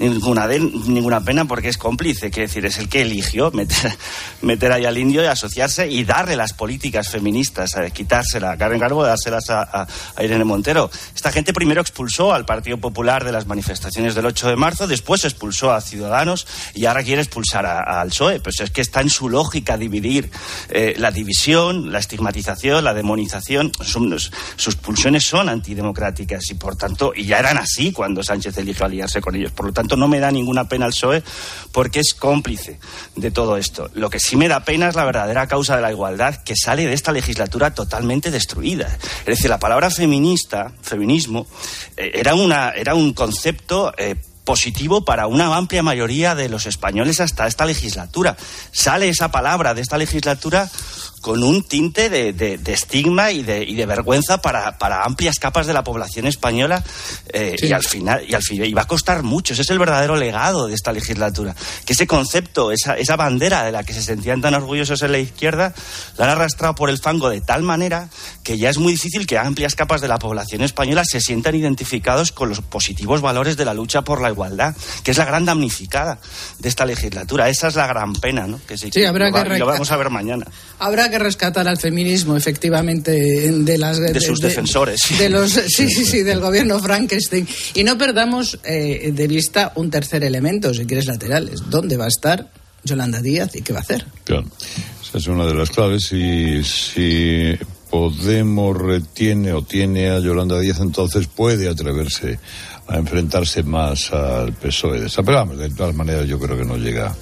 ninguna, de, ninguna pena porque es cómplice, quiere decir, es el que eligió meter, meter ahí al indio y asociarse y darle las políticas feministas, a quitársela a Karen Garbo, dárselas a, Irene Montero. Esta gente primero expulsó al Partido Popular de las manifestaciones del 8 de marzo, después expulsó a Ciudadanos y ahora quiere expulsar al PSOE. Pues es que está en su lógica dividir eh, la división, la estigmatización, la demonización. sus pulsiones son antidemocráticas y por tanto, y ya eran así cuando Sánchez eligió aliarse con ellos. Por lo tanto, no me da ninguna pena el PSOE porque es cómplice de todo esto. Lo que sí me da pena es la verdadera causa de la igualdad que sale de esta legislatura totalmente destruida. Es decir, la palabra feminista, feminismo, eh, era, una, era un concepto eh, positivo para una amplia mayoría de los españoles hasta esta legislatura. Sale esa palabra de esta legislatura con un tinte de, estigma y de, y de vergüenza para, para, amplias capas de la población española eh, y al final y al final y va a costar mucho ese es el verdadero legado de esta legislatura que ese concepto esa, esa bandera de la que se sentían tan orgullosos en la izquierda la han arrastrado por el fango de tal manera que ya es muy difícil que amplias capas de la población española se sientan identificados con los positivos valores de la lucha por la igualdad que es la gran damnificada de esta legislatura. Esa es la gran pena ¿no? que sí, habrá que lo vamos a ver mañana. Habrá que rescatar al feminismo, efectivamente, de las de, sus defensores, de los sí, sí, sí, del gobierno Frankenstein. Y no perdamos eh, de vista un tercer elemento, si quieres laterales. ¿Dónde va a estar Yolanda Díaz y qué va a hacer? Claro, esa es una de las claves. Y si Podemos retiene o tiene a Yolanda Díaz, entonces puede atreverse a enfrentarse más al PSOE. Pero vamos, de todas maneras yo creo que no llega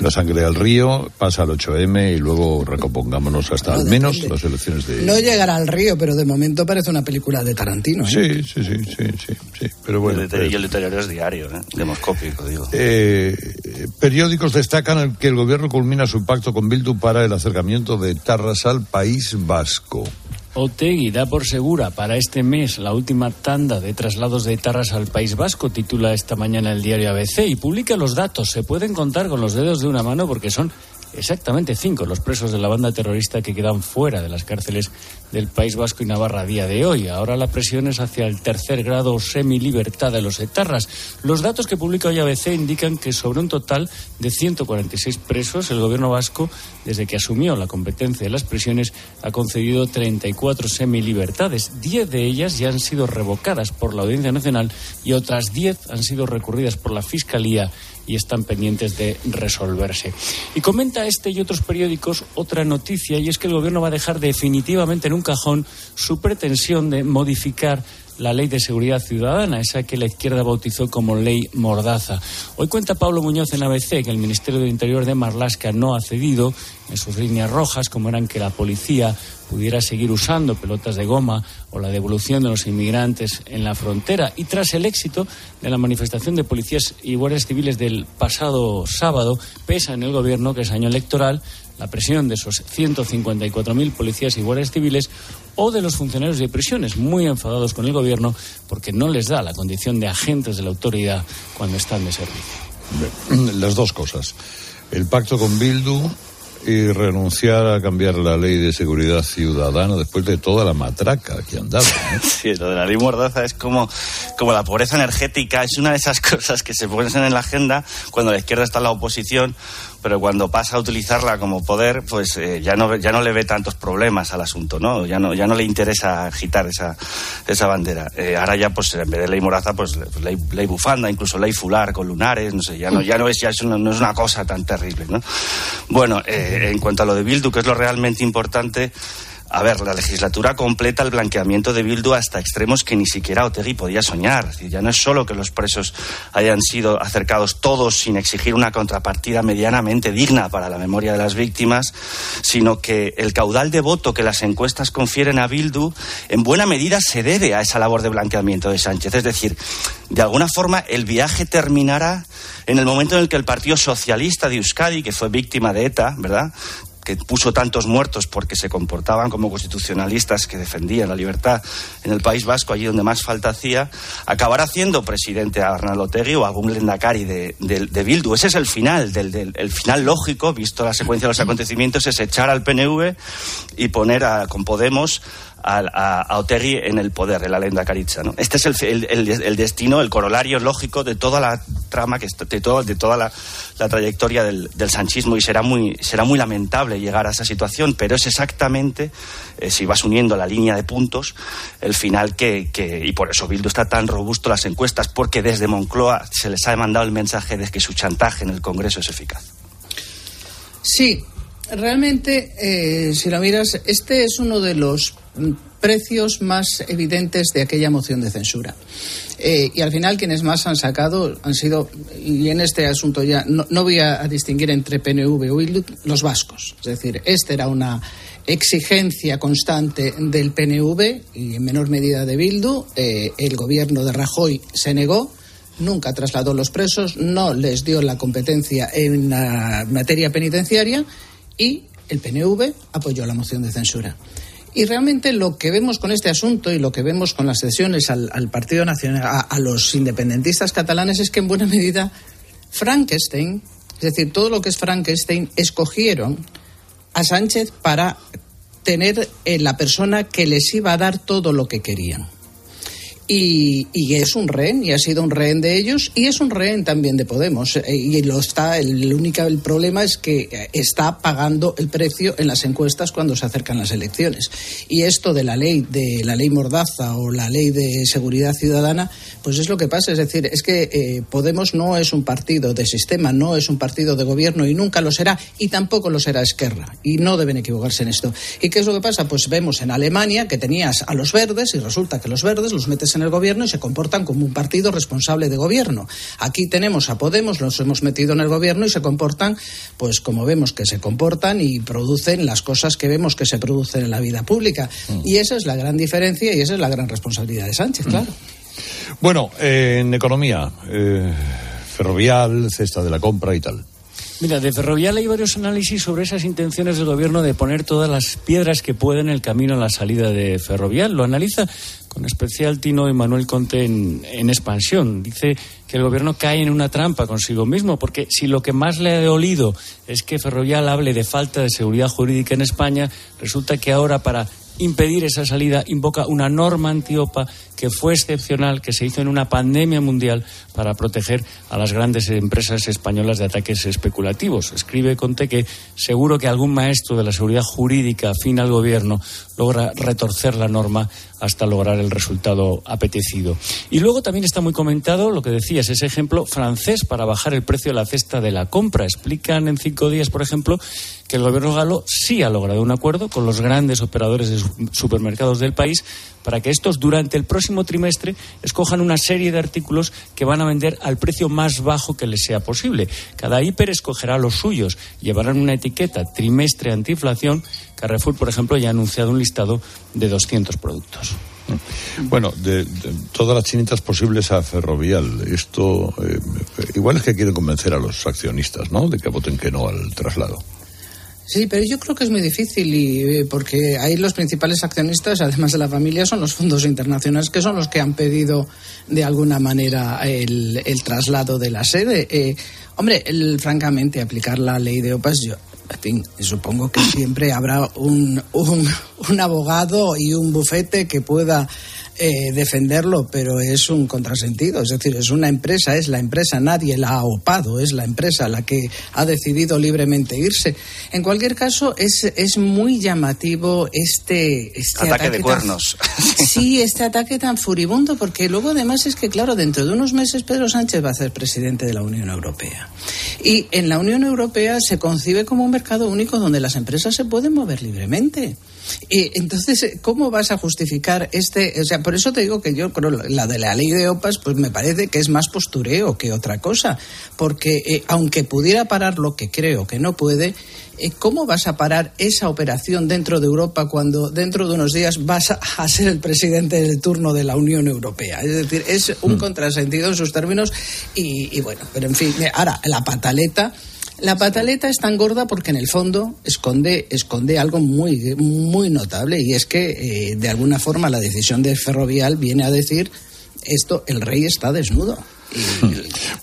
la sangre al río, pasa al 8M y luego recompongámonos hasta al menos las elecciones de... No llegará al río, pero de momento parece una película de Tarantino. ¿eh? Sí, sí, sí, sí, sí, sí. Pero bueno, y el deterioro es diario, ¿eh? demoscópico, digo. Eh, periódicos destacan que el gobierno culmina su pacto con Bildu para el acercamiento de Tarras al País Vasco. Otegui da por segura para este mes la última tanda de traslados de Tarras al País Vasco, titula esta mañana el diario ABC y publica los datos. Se pueden contar con los dedos de una mano porque son exactamente cinco los presos de la banda terrorista que quedan fuera de las cárceles del País Vasco y Navarra a día de hoy. Ahora la presión es hacia el tercer grado semi-libertad de los etarras. Los datos que publica hoy ABC indican que sobre un total de 146 presos, el gobierno vasco, desde que asumió la competencia de las prisiones, ha concedido 34 semi-libertades. Diez de ellas ya han sido revocadas por la Audiencia Nacional y otras diez han sido recurridas por la Fiscalía y están pendientes de resolverse. Y comenta este y otros periódicos otra noticia y es que el gobierno va a dejar definitivamente en un cajón su pretensión de modificar la ley de seguridad ciudadana, esa que la izquierda bautizó como ley mordaza. Hoy cuenta Pablo Muñoz en ABC que el Ministerio del Interior de Marlasca no ha cedido en sus líneas rojas, como eran que la policía pudiera seguir usando pelotas de goma o la devolución de los inmigrantes en la frontera. Y tras el éxito de la manifestación de policías y guardias civiles del pasado sábado, pesa en el gobierno que es año electoral la presión de esos 154.000 policías y guardias civiles o de los funcionarios de prisiones, muy enfadados con el gobierno porque no les da la condición de agentes de la autoridad cuando están de servicio. Las dos cosas. El pacto con Bildu y renunciar a cambiar la ley de seguridad ciudadana después de toda la matraca que han dado. Sí, lo de la ley Mordaza es como, como la pobreza energética, es una de esas cosas que se ponen en la agenda cuando la izquierda está en la oposición pero cuando pasa a utilizarla como poder, pues eh, ya, no, ya no le ve tantos problemas al asunto, ¿no? Ya no, ya no le interesa agitar esa, esa bandera. Eh, ahora ya, pues en vez de ley moraza, pues, pues ley, bufanda, incluso ley fular con lunares, no sé, ya no, ya no es, ya es una, no es una cosa tan terrible, ¿no? Bueno, eh, en cuanto a lo de Bildu, que es lo realmente importante, a ver, la legislatura completa el blanqueamiento de Bildu hasta extremos que ni siquiera Otegui podía soñar. ya no es solo que los presos hayan sido acercados todos sin exigir una contrapartida medianamente digna para la memoria de las víctimas, sino que el caudal de voto que las encuestas confieren a Bildu en buena medida se debe a esa labor de blanqueamiento de Sánchez. Es decir, de alguna forma el viaje terminará en el momento en el que el Partido Socialista de Euskadi, que fue víctima de ETA, ¿verdad?, que puso tantos muertos porque se comportaban como constitucionalistas que defendían la libertad en el País Vasco, allí donde más falta hacía, acabará siendo presidente a Arnaldo Tegui o algún Lendakari de, Bildu. Ese es el final, del, el final lógico, visto la secuencia de los acontecimientos, es echar al PNV y poner a, con Podemos a, a, en el poder, en la lenda Caritza. ¿no? Este es el, el, destino, el corolario lógico de toda la trama, que, de, todo, de toda la, trayectoria del, sanchismo y será muy, será muy lamentable llegar a esa situación, pero es exactamente, eh, si vas uniendo la línea de puntos, el final que, que, y por eso Bildu está tan robusto las encuestas, porque desde Moncloa se les ha mandado el mensaje de que su chantaje en el Congreso es eficaz. Sí, realmente, eh, si lo miras, este es uno de los precios más evidentes de aquella moción de censura. Eh, y al final quienes más han sacado han sido, y en este asunto ya no, voy a, distinguir entre PNV y los vascos. Es decir, esta era una exigencia constante del PNV y en menor medida de Bildu. Eh, el gobierno de Rajoy se negó nunca trasladó los presos, no les dio la competencia en materia penitenciaria y el PNV apoyó la moción de censura. Y realmente lo que vemos con este asunto y lo que vemos con las sesiones al, Partido Nacional, a, los independentistas catalanes, es que en buena medida Frankenstein, es decir, todo lo que es Frankenstein, escogieron a Sánchez para tener la persona que les iba a dar todo lo que querían. Y, es un rehén, y ha sido un rehén de ellos, y es un rehén también de Podemos. Eh, y lo está, el, único el problema es que eh, está pagando el precio en las encuestas cuando se acercan las elecciones. Y esto de la ley, de la ley Mordaza o la ley de seguridad ciudadana, pues es lo que pasa. Es decir, es que eh, Podemos no es un partido de sistema, no es un partido de gobierno y nunca lo será, y tampoco lo será Esquerra. Y no deben equivocarse en esto. ¿Y qué es lo que pasa? Pues vemos en Alemania que tenías a los verdes y resulta que los verdes los metes en en el gobierno y se comportan como un partido responsable de gobierno. Aquí tenemos a Podemos, los hemos metido en el gobierno y se comportan, pues como vemos que se comportan y producen las cosas que vemos que se producen en la vida pública. Mm. Y esa es la gran diferencia y esa es la gran responsabilidad de Sánchez, mm. claro. Bueno, en economía, eh, ferrovial, cesta de la compra y tal. Mira, de Ferrovial hay varios análisis sobre esas intenciones del gobierno de poner todas las piedras que pueden en el camino a la salida de Ferrovial. Lo analiza con especial Tino y Manuel Conte en, expansión. Dice que el gobierno cae en una trampa consigo mismo, porque si lo que más le ha olido es que Ferrovial hable de falta de seguridad jurídica en España, resulta que ahora para impedir esa salida invoca una norma antiopa que fue excepcional, que se hizo en una pandemia mundial para proteger a las grandes empresas españolas de ataques especulativos. Escribe Conte que seguro que algún maestro de la seguridad jurídica afín al gobierno logra retorcer la norma hasta lograr el resultado apetecido. Y luego también está muy comentado lo que decías, ese ejemplo francés para bajar el precio de la cesta de la compra. Explican en cinco días, por ejemplo, que el gobierno galo sí ha logrado un acuerdo con los grandes operadores de supermercados del país para que estos durante el próximo trimestre escojan una serie de artículos que van a vender al precio más bajo que les sea posible. Cada hiper escogerá los suyos, llevarán una etiqueta trimestre antiinflación. Carrefour, por ejemplo, ya ha anunciado un listado de 200 productos. Bueno, de, todas las chinitas posibles a Ferrovial, esto eh, igual es que quieren convencer a los accionistas, ¿no? De que voten que no al traslado. Sí, pero yo creo que es muy difícil y eh, porque ahí los principales accionistas, además de la familia, son los fondos internacionales que son los que han pedido de alguna manera el, traslado de la sede. Eh, hombre, francamente, aplicar la ley de OPAS, yo, supongo que siempre habrá un, un, un abogado y un bufete que pueda eh, defenderlo, pero es un contrasentido. Es decir, es una empresa, es la empresa, nadie la ha opado, es la empresa la que ha decidido libremente irse. En cualquier caso, es, es muy llamativo este, este ataque, de cuernos. sí, este ataque tan furibundo, porque luego además es que, claro, dentro de unos meses Pedro Sánchez va a ser presidente de la Unión Europea. Y en la Unión Europea se concibe como un mercado único donde las empresas se pueden mover libremente. Y entonces, ¿cómo vas a justificar este? O sea, por eso te digo que yo creo la de la ley de OPAS, pues me parece que es más postureo que otra cosa, porque eh, aunque pudiera parar lo que creo que no puede, eh, ¿cómo vas a parar esa operación dentro de Europa cuando dentro de unos días vas a, ser el presidente del turno de la Unión Europea? Es decir, es un mm. contrasentido en sus términos y, y bueno, pero en fin, ahora la pataleta la pataleta es tan gorda porque en el fondo esconde, esconde algo muy, muy notable y es que, eh, de alguna forma, la decisión de Ferrovial viene a decir esto, el rey está desnudo.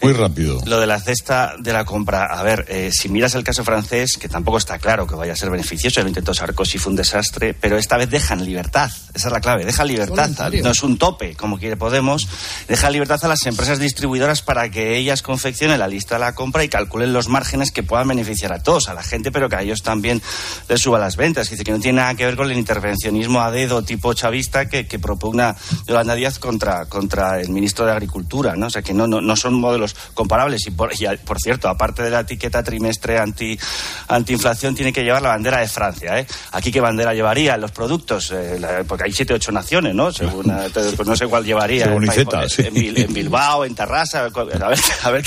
Muy rápido. Lo de la cesta de la compra. A ver, eh, si miras el caso francés, que tampoco está claro que vaya a ser beneficioso, el intento Sarkozy fue un desastre, pero esta vez dejan libertad. Esa es la clave, dejan libertad. No es un tope, como quiere Podemos. Deja libertad a las empresas distribuidoras para que ellas confeccionen la lista de la compra y calculen los márgenes que puedan beneficiar a todos, a la gente, pero que a ellos también les suba las ventas. Que, que no tiene nada que ver con el intervencionismo a dedo tipo chavista que, que propugna Yolanda Díaz contra, contra el ministro de Agricultura. ¿no? O sea, que no, no, son modelos comparables. Y por, por cierto, aparte de la etiqueta trimestre anti, antiinflación, tiene que llevar la bandera de Francia. ¿eh? Aquí, ¿qué bandera llevaría los productos? Eh, porque hay siete, ocho naciones, ¿no? Según, eh, pues no sé cuál llevaría. en, Bilbao, en Terrassa, a ver, a ver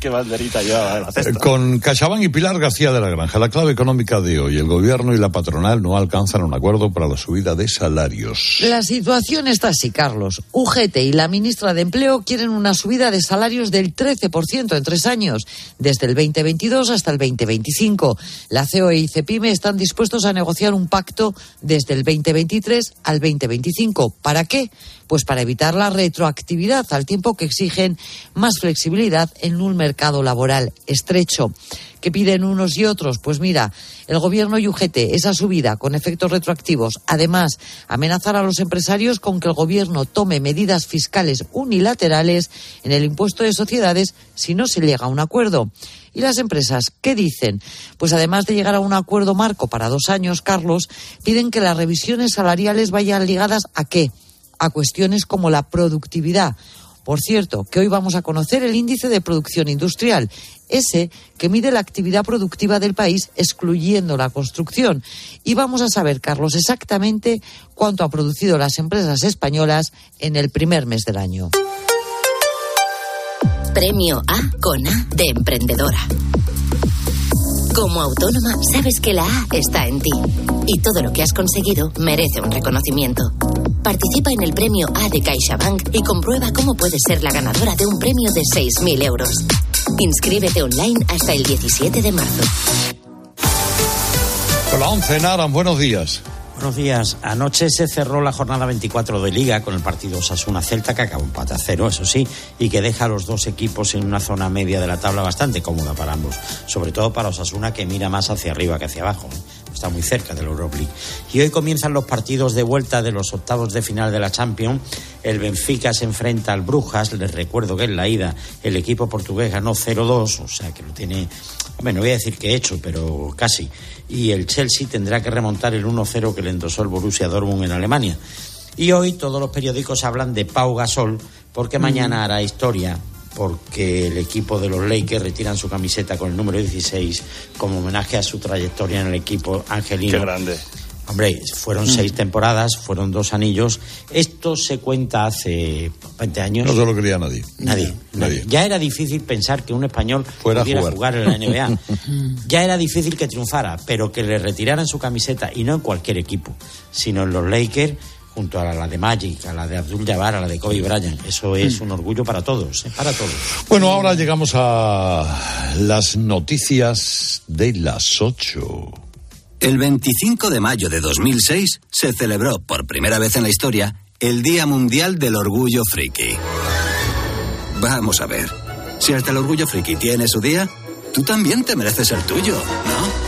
qué, banderita lleva. Con Cachabán y Pilar García de la Granja, la clave económica de hoy, el gobierno y la patronal no alcanzan un acuerdo para la subida de salarios. La situación está así, Carlos. UGT y la ministra de Empleo quieren una subida de salarios del 13% en tres años, desde el 2022 hasta el 2025. La COE y CEPIME están dispuestos a negociar un pacto desde el 2023 al 2025. ¿Para qué? Pues para evitar la retroactividad al tiempo que exigen más flexibilidad en un mercado laboral estrecho. ¿Qué piden unos y otros? Pues mira, el gobierno y UGT, esa subida con efectos retroactivos. Además, amenazar a los empresarios con que el gobierno tome medidas fiscales unilaterales en el impuesto de sociedades si no se llega a un acuerdo. ¿Y las empresas qué dicen? Pues además de llegar a un acuerdo marco para dos años, Carlos, piden que las revisiones salariales vayan ligadas a qué? A cuestiones como la productividad por cierto, que hoy vamos a conocer el índice de producción industrial, ese que mide la actividad productiva del país excluyendo la construcción. Y vamos a saber, Carlos, exactamente cuánto ha producido las empresas españolas en el primer mes del año. Premio A con A de emprendedora. Como autónoma, sabes que la A está en ti y todo lo que has conseguido merece un reconocimiento. Participa en el premio A de CaixaBank y comprueba cómo puedes ser la ganadora de un premio de 6.000 euros. Inscríbete online hasta el 17 de marzo. Hola, 11, Naran, buenos días. Buenos días. Anoche se cerró la jornada 24 de Liga con el partido Osasuna Celta que acabó empate a cero, eso sí, y que deja a los dos equipos en una zona media de la tabla bastante cómoda para ambos. Sobre todo para Osasuna que mira más hacia arriba que hacia abajo. Está muy cerca del Europa League. Y hoy comienzan los partidos de vuelta de los octavos de final de la Champions. El Benfica se enfrenta al Brujas. Les recuerdo que en la ida el equipo portugués ganó 0-2, o sea que lo tiene, bueno, no voy a decir que hecho, pero casi y el Chelsea tendrá que remontar el 1-0 que le endosó el Borussia Dortmund en Alemania. Y hoy todos los periódicos hablan de Pau Gasol porque mañana hará historia porque el equipo de los Lakers retiran su camiseta con el número 16 como homenaje a su trayectoria en el equipo angelino. Qué grande. Hombre, fueron mm. seis temporadas, fueron dos anillos. Esto se cuenta hace 20 años. No se lo quería nadie. Nadie. nadie. Ya era difícil pensar que un español pudiera jugar. en la NBA. ya era difícil que triunfara, pero que le retiraran su camiseta, y no en cualquier equipo, sino en los Lakers, junto a la de Magic, a la de Abdul Jabbar, a la de Kobe Bryant. Eso es mm. un orgullo para todos, ¿eh? para todos. Bueno, ahora llegamos a las noticias de las 8. El 25 de mayo de 2006 se celebró por primera vez en la historia el Día Mundial del Orgullo Friki. Vamos a ver, si hasta el Orgullo Friki tiene su día, tú también te mereces el tuyo, ¿no?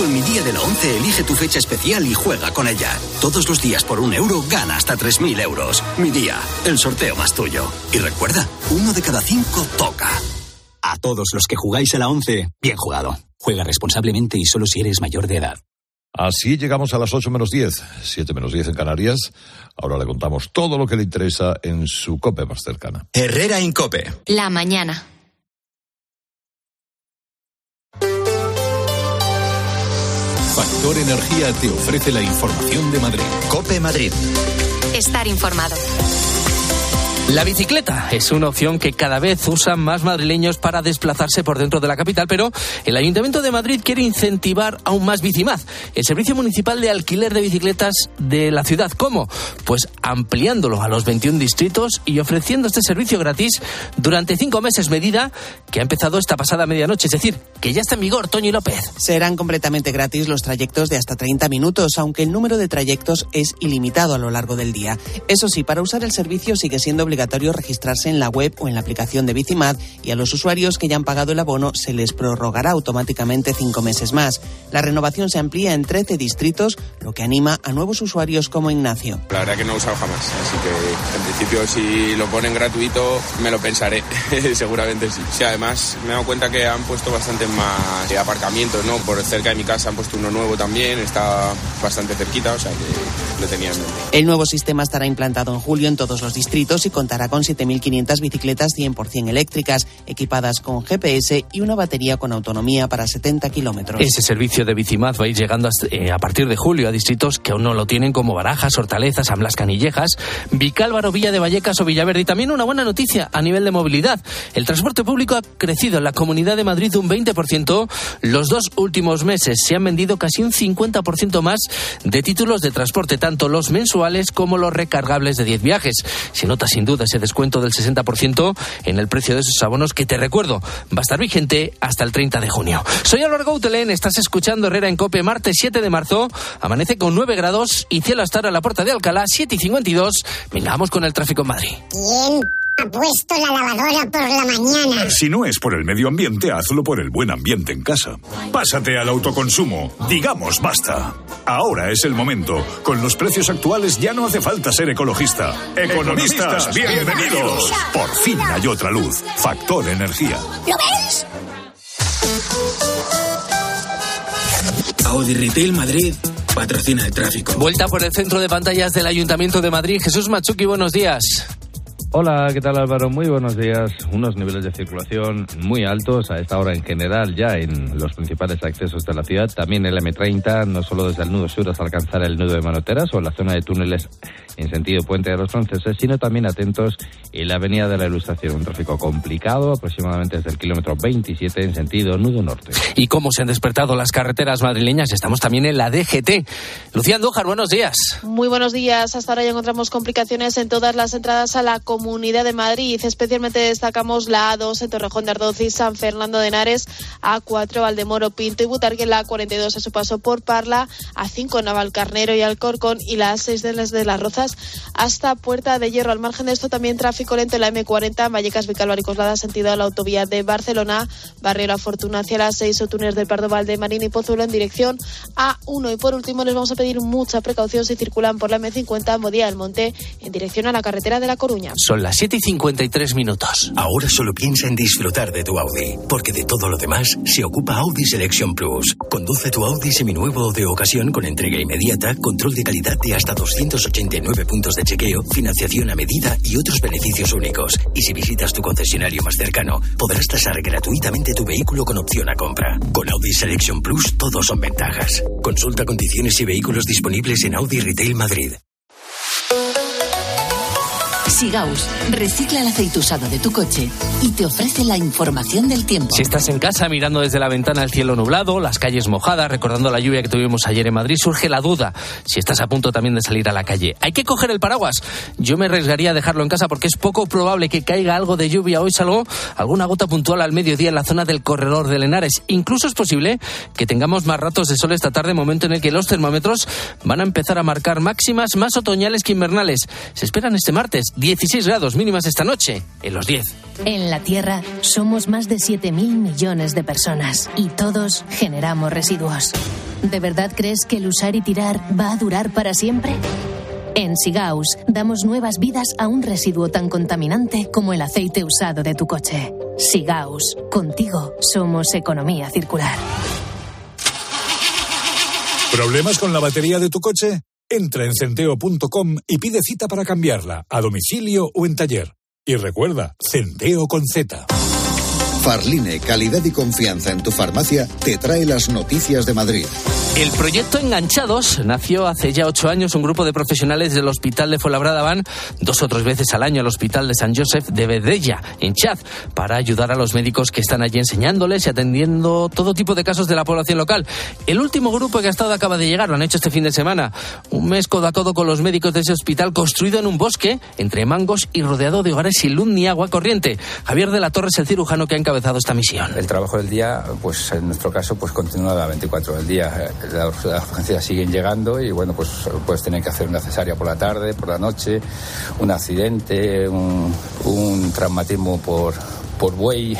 Con mi día de la 11 elige tu fecha especial y juega con ella. Todos los días por un euro gana hasta 3.000 euros. Mi día, el sorteo más tuyo. Y recuerda, uno de cada cinco toca. A todos los que jugáis a la 11, bien jugado. Juega responsablemente y solo si eres mayor de edad. Así llegamos a las 8 menos 10, 7 menos 10 en Canarias. Ahora le contamos todo lo que le interesa en su COPE más cercana. Herrera Incope. La mañana. Factor Energía te ofrece la información de Madrid. Cope Madrid. Estar informado. La bicicleta es una opción que cada vez usan más madrileños para desplazarse por dentro de la capital, pero el Ayuntamiento de Madrid quiere incentivar aún más Bicimad, el servicio municipal de alquiler de bicicletas de la ciudad. ¿Cómo? Pues ampliándolo a los 21 distritos y ofreciendo este servicio gratis durante cinco meses, medida que ha empezado esta pasada medianoche, es decir, que ya está en vigor, Toño López. Serán completamente gratis los trayectos de hasta 30 minutos, aunque el número de trayectos es ilimitado a lo largo del día. Eso sí, para usar el servicio sigue siendo obligatorio registrarse en la web o en la aplicación de Bicimad y a los usuarios que ya han pagado el abono se les prorrogará automáticamente cinco meses más. La renovación se amplía en 13 distritos, lo que anima a nuevos usuarios como Ignacio. La verdad que no he usado jamás, así que en principio si lo ponen gratuito me lo pensaré, seguramente sí. Sí, además me he dado cuenta que han puesto bastante más aparcamientos, ¿no? Por cerca de mi casa han puesto uno nuevo también, está bastante cerquita, o sea que lo tenía en mente. El nuevo sistema estará implantado en julio en todos los distritos y contará con 7.500 bicicletas 100% eléctricas, equipadas con GPS y una batería con autonomía para 70 kilómetros. Ese servicio de Bicimad va a ir llegando hasta, eh, a partir de julio a distritos que aún no lo tienen, como Barajas, Hortaleza, San Blas Canillejas, Vicálvaro, Villa de Vallecas o Villaverde. Y también una buena noticia a nivel de movilidad. El transporte público ha crecido en la Comunidad de Madrid un 20%. Los dos últimos meses se han vendido casi un 50% más de títulos de transporte, tanto los mensuales como los recargables de 10 viajes. Se nota sin duda ese descuento del 60% en el precio de esos abonos que te recuerdo va a estar vigente hasta el 30 de junio. Soy Álvaro Gautelén, estás escuchando Herrera en Cope, martes 7 de marzo, amanece con 9 grados y cielo hasta a la puerta de Alcalá, 7 y 52. Venga, vamos con el tráfico en Madrid. ¿Quién ha puesto la lavadora por la mañana? Si no es por el medio ambiente, hazlo por el buen ambiente en casa. Pásate al autoconsumo. Digamos basta. Ahora es el momento. Con los precios actuales ya no hace falta ser ecologista. Economistas, bienvenidos. Por fin hay otra luz. Factor energía. ¿Lo ves? Audi Retail Madrid patrocina el tráfico. Vuelta por el centro de pantallas del Ayuntamiento de Madrid. Jesús Machuki, buenos días. Hola, ¿qué tal Álvaro? Muy buenos días. Unos niveles de circulación muy altos a esta hora en general ya en los principales accesos de la ciudad. También el M30, no solo desde el nudo sur hasta alcanzar el nudo de Manoteras o la zona de túneles en sentido Puente de los Franceses, sino también atentos en la Avenida de la Ilustración. Un tráfico complicado, aproximadamente desde el kilómetro 27 en sentido nudo norte. ¿Y cómo se han despertado las carreteras madrileñas? Estamos también en la DGT. Lucía Andújar, buenos días. Muy buenos días. Hasta ahora ya encontramos complicaciones en todas las entradas a la Comunidad de Madrid. Especialmente destacamos la A2 en Torrejón de Ardoz y San Fernando de Henares, A4 Valdemoro, Pinto y Butarque, la A42 a su paso por Parla, A5 Navalcarnero y Alcorcón y la A6 de las de las Rozas hasta Puerta de Hierro. Al margen de esto también tráfico lento en la M40, Vallecas, Vicálvaro y Coslada, sentido a la autovía de Barcelona, Barrio La Fortuna hacia las 6 o túneles del Pardo Valdemarín y Pozuelo en dirección A1. Y por último les vamos a pedir mucha precaución si circulan por la M50 Modía del Monte en dirección a la carretera de La Coruña. Son las 7 y 53 minutos. Ahora solo piensa en disfrutar de tu Audi, porque de todo lo demás se ocupa Audi Selection Plus. Conduce tu Audi seminuevo de ocasión con entrega inmediata, control de calidad de hasta 289 puntos de chequeo, financiación a medida y otros beneficios únicos. Y si visitas tu concesionario más cercano, podrás tasar gratuitamente tu vehículo con opción a compra. Con Audi Selection Plus, todos son ventajas. Consulta condiciones y vehículos disponibles en Audi Retail Madrid. Sigaus recicla el aceite usado de tu coche y te ofrece la información del tiempo. Si estás en casa mirando desde la ventana el cielo nublado, las calles mojadas, recordando la lluvia que tuvimos ayer en Madrid, surge la duda si estás a punto también de salir a la calle. Hay que coger el paraguas. Yo me arriesgaría a dejarlo en casa porque es poco probable que caiga algo de lluvia hoy, salvo alguna gota puntual al mediodía en la zona del corredor de Lenares. Incluso es posible que tengamos más ratos de sol esta tarde, momento en el que los termómetros van a empezar a marcar máximas más otoñales que invernales. Se esperan este martes 16 grados mínimas esta noche, en los 10. En la Tierra somos más de 7.000 millones de personas y todos generamos residuos. ¿De verdad crees que el usar y tirar va a durar para siempre? En Sigaus damos nuevas vidas a un residuo tan contaminante como el aceite usado de tu coche. Sigaus, contigo somos economía circular. ¿Problemas con la batería de tu coche? Entra en centeo.com y pide cita para cambiarla, a domicilio o en taller. Y recuerda, Centeo con Z. Farline, calidad y confianza en tu farmacia, te trae las noticias de Madrid. El proyecto Enganchados nació hace ya ocho años. Un grupo de profesionales del Hospital de Fuenlabrada van dos o tres veces al año al Hospital de San Joseph de Bedella, en Chad, para ayudar a los médicos que están allí enseñándoles y atendiendo todo tipo de casos de la población local. El último grupo que ha estado acaba de llegar, lo han hecho este fin de semana. Un mes codo a codo con los médicos de ese hospital, construido en un bosque, entre mangos y rodeado de hogares sin luz ni agua corriente. Javier de la Torre es el cirujano que ha encabezado esta misión. El trabajo del día, pues en nuestro caso, pues continúa a 24 del día las, urgencias siguen llegando y bueno, pues puedes tener que hacer una cesárea por la tarde, por la noche, un accidente, un, un traumatismo por, por buey,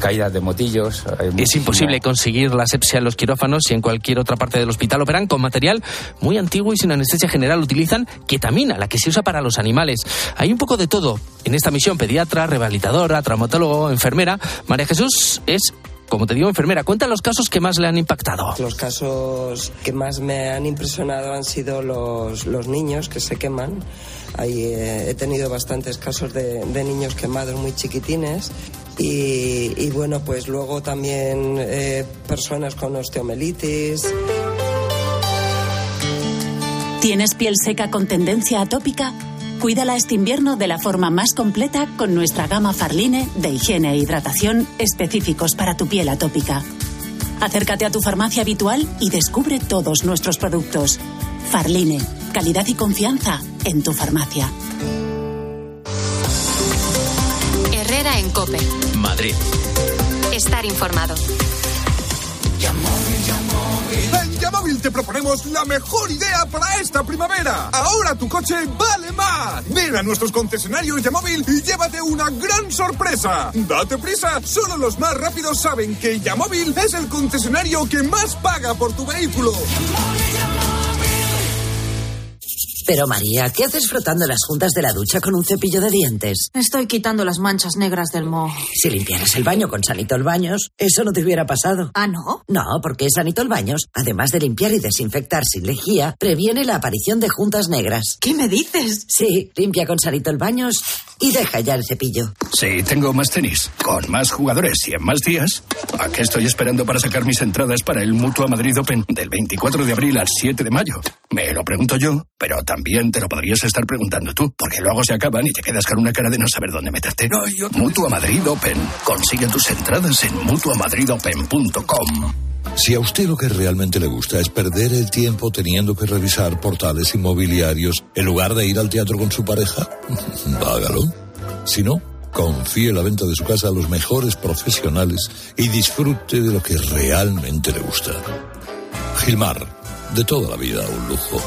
caídas de motillos. Es imposible conseguir la asepsia en los quirófanos y en cualquier otra parte del hospital operan con material muy antiguo y sin anestesia general. Utilizan ketamina, la que se usa para los animales. Hay un poco de todo en esta misión: pediatra, rehabilitadora, traumatólogo, enfermera. María Jesús es como te digo, enfermera, cuenta los casos que más le han impactado. Los casos que más me han impresionado han sido los, los niños que se queman. Ahí eh, he tenido bastantes casos de, niños quemados muy chiquitines. Y, y bueno, pues luego también eh, personas con osteomelitis. ¿Tienes piel seca con tendencia atópica? Cuídala este invierno de la forma más completa con nuestra gama Farline de higiene e hidratación específicos para tu piel atópica. Acércate a tu farmacia habitual y descubre todos nuestros productos. Farline, calidad y confianza en tu farmacia. Herrera en Cope. Madrid. Estar informado. En Yamóvil te proponemos la mejor idea para esta primavera. Ahora tu coche vale más. Ven a nuestros concesionarios Yamóvil y llévate una gran sorpresa. Date prisa, solo los más rápidos saben que Yamóvil es el concesionario que más paga por tu vehículo. Pero María, ¿qué haces frotando las juntas de la ducha con un cepillo de dientes? Estoy quitando las manchas negras del moho. Si limpiaras el baño con Sanitol Baños, eso no te hubiera pasado. ¿Ah, no? No, porque Sanitol Baños, además de limpiar y desinfectar sin lejía, previene la aparición de juntas negras. ¿Qué me dices? Sí, limpia con Sanitol Baños y deja ya el cepillo. Sí, tengo más tenis, con más jugadores y en más días. ¿A qué estoy esperando para sacar mis entradas para el Mutua Madrid Open del 24 de abril al 7 de mayo? Me lo pregunto yo, pero también te lo podrías estar preguntando tú, porque luego se acaban y te quedas con una cara de no saber dónde meterte. No, yo... Mutua Madrid Open. Consigue tus entradas en mutuamadridopen.com. Si a usted lo que realmente le gusta es perder el tiempo teniendo que revisar portales inmobiliarios en lugar de ir al teatro con su pareja, hágalo. Si no, confíe la venta de su casa a los mejores profesionales y disfrute de lo que realmente le gusta. Gilmar, de toda la vida un lujo.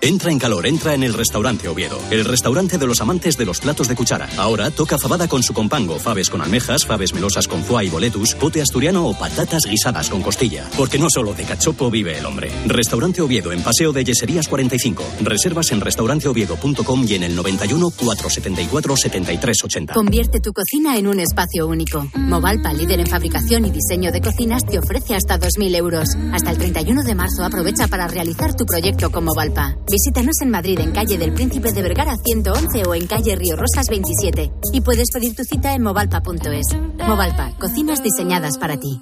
Entra en calor, entra en el restaurante Oviedo, el restaurante de los amantes de los platos de cuchara. Ahora toca fabada con su compango, faves con almejas, faves melosas con foie y boletus, pote asturiano o patatas guisadas con costilla. Porque no solo de cachopo vive el hombre. Restaurante Oviedo en Paseo de Yeserías 45. Reservas en restauranteoviedo.com y en el 91 474 7380. Convierte tu cocina en un espacio único. Movalpa, líder en fabricación y diseño de cocinas, te ofrece hasta 2.000 euros. Hasta el 31 de marzo aprovecha para realizar tu proyecto con Movalpa. Visítanos en Madrid, en calle del Príncipe de Vergara 111 o en calle Río Rosas 27. Y puedes pedir tu cita en movalpa.es. Movalpa, cocinas diseñadas para ti.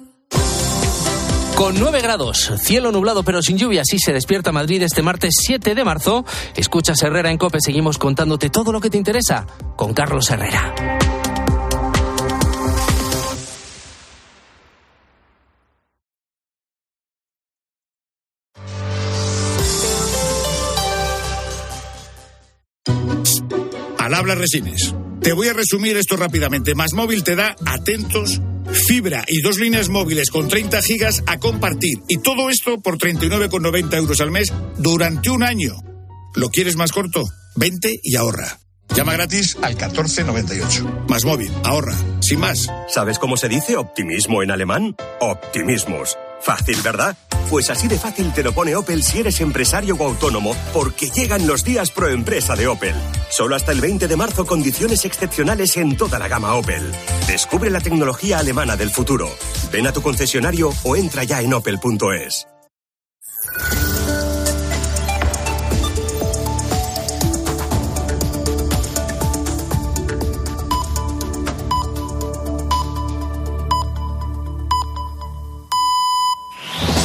Con 9 grados, cielo nublado pero sin lluvia, así se despierta Madrid este martes 7 de marzo. Escuchas Herrera en Cope, seguimos contándote todo lo que te interesa con Carlos Herrera. Resines. Te voy a resumir esto rápidamente. Más móvil te da atentos, fibra y dos líneas móviles con 30 gigas a compartir. Y todo esto por 39,90 euros al mes durante un año. ¿Lo quieres más corto? Vente y ahorra. Llama gratis al 1498. Más móvil, ahorra, sin más. ¿Sabes cómo se dice optimismo en alemán? Optimismus. Fácil, ¿verdad? Pues así de fácil te lo pone Opel si eres empresario o autónomo, porque llegan los días pro empresa de Opel. Solo hasta el 20 de marzo condiciones excepcionales en toda la gama Opel. Descubre la tecnología alemana del futuro. Ven a tu concesionario o entra ya en opel.es.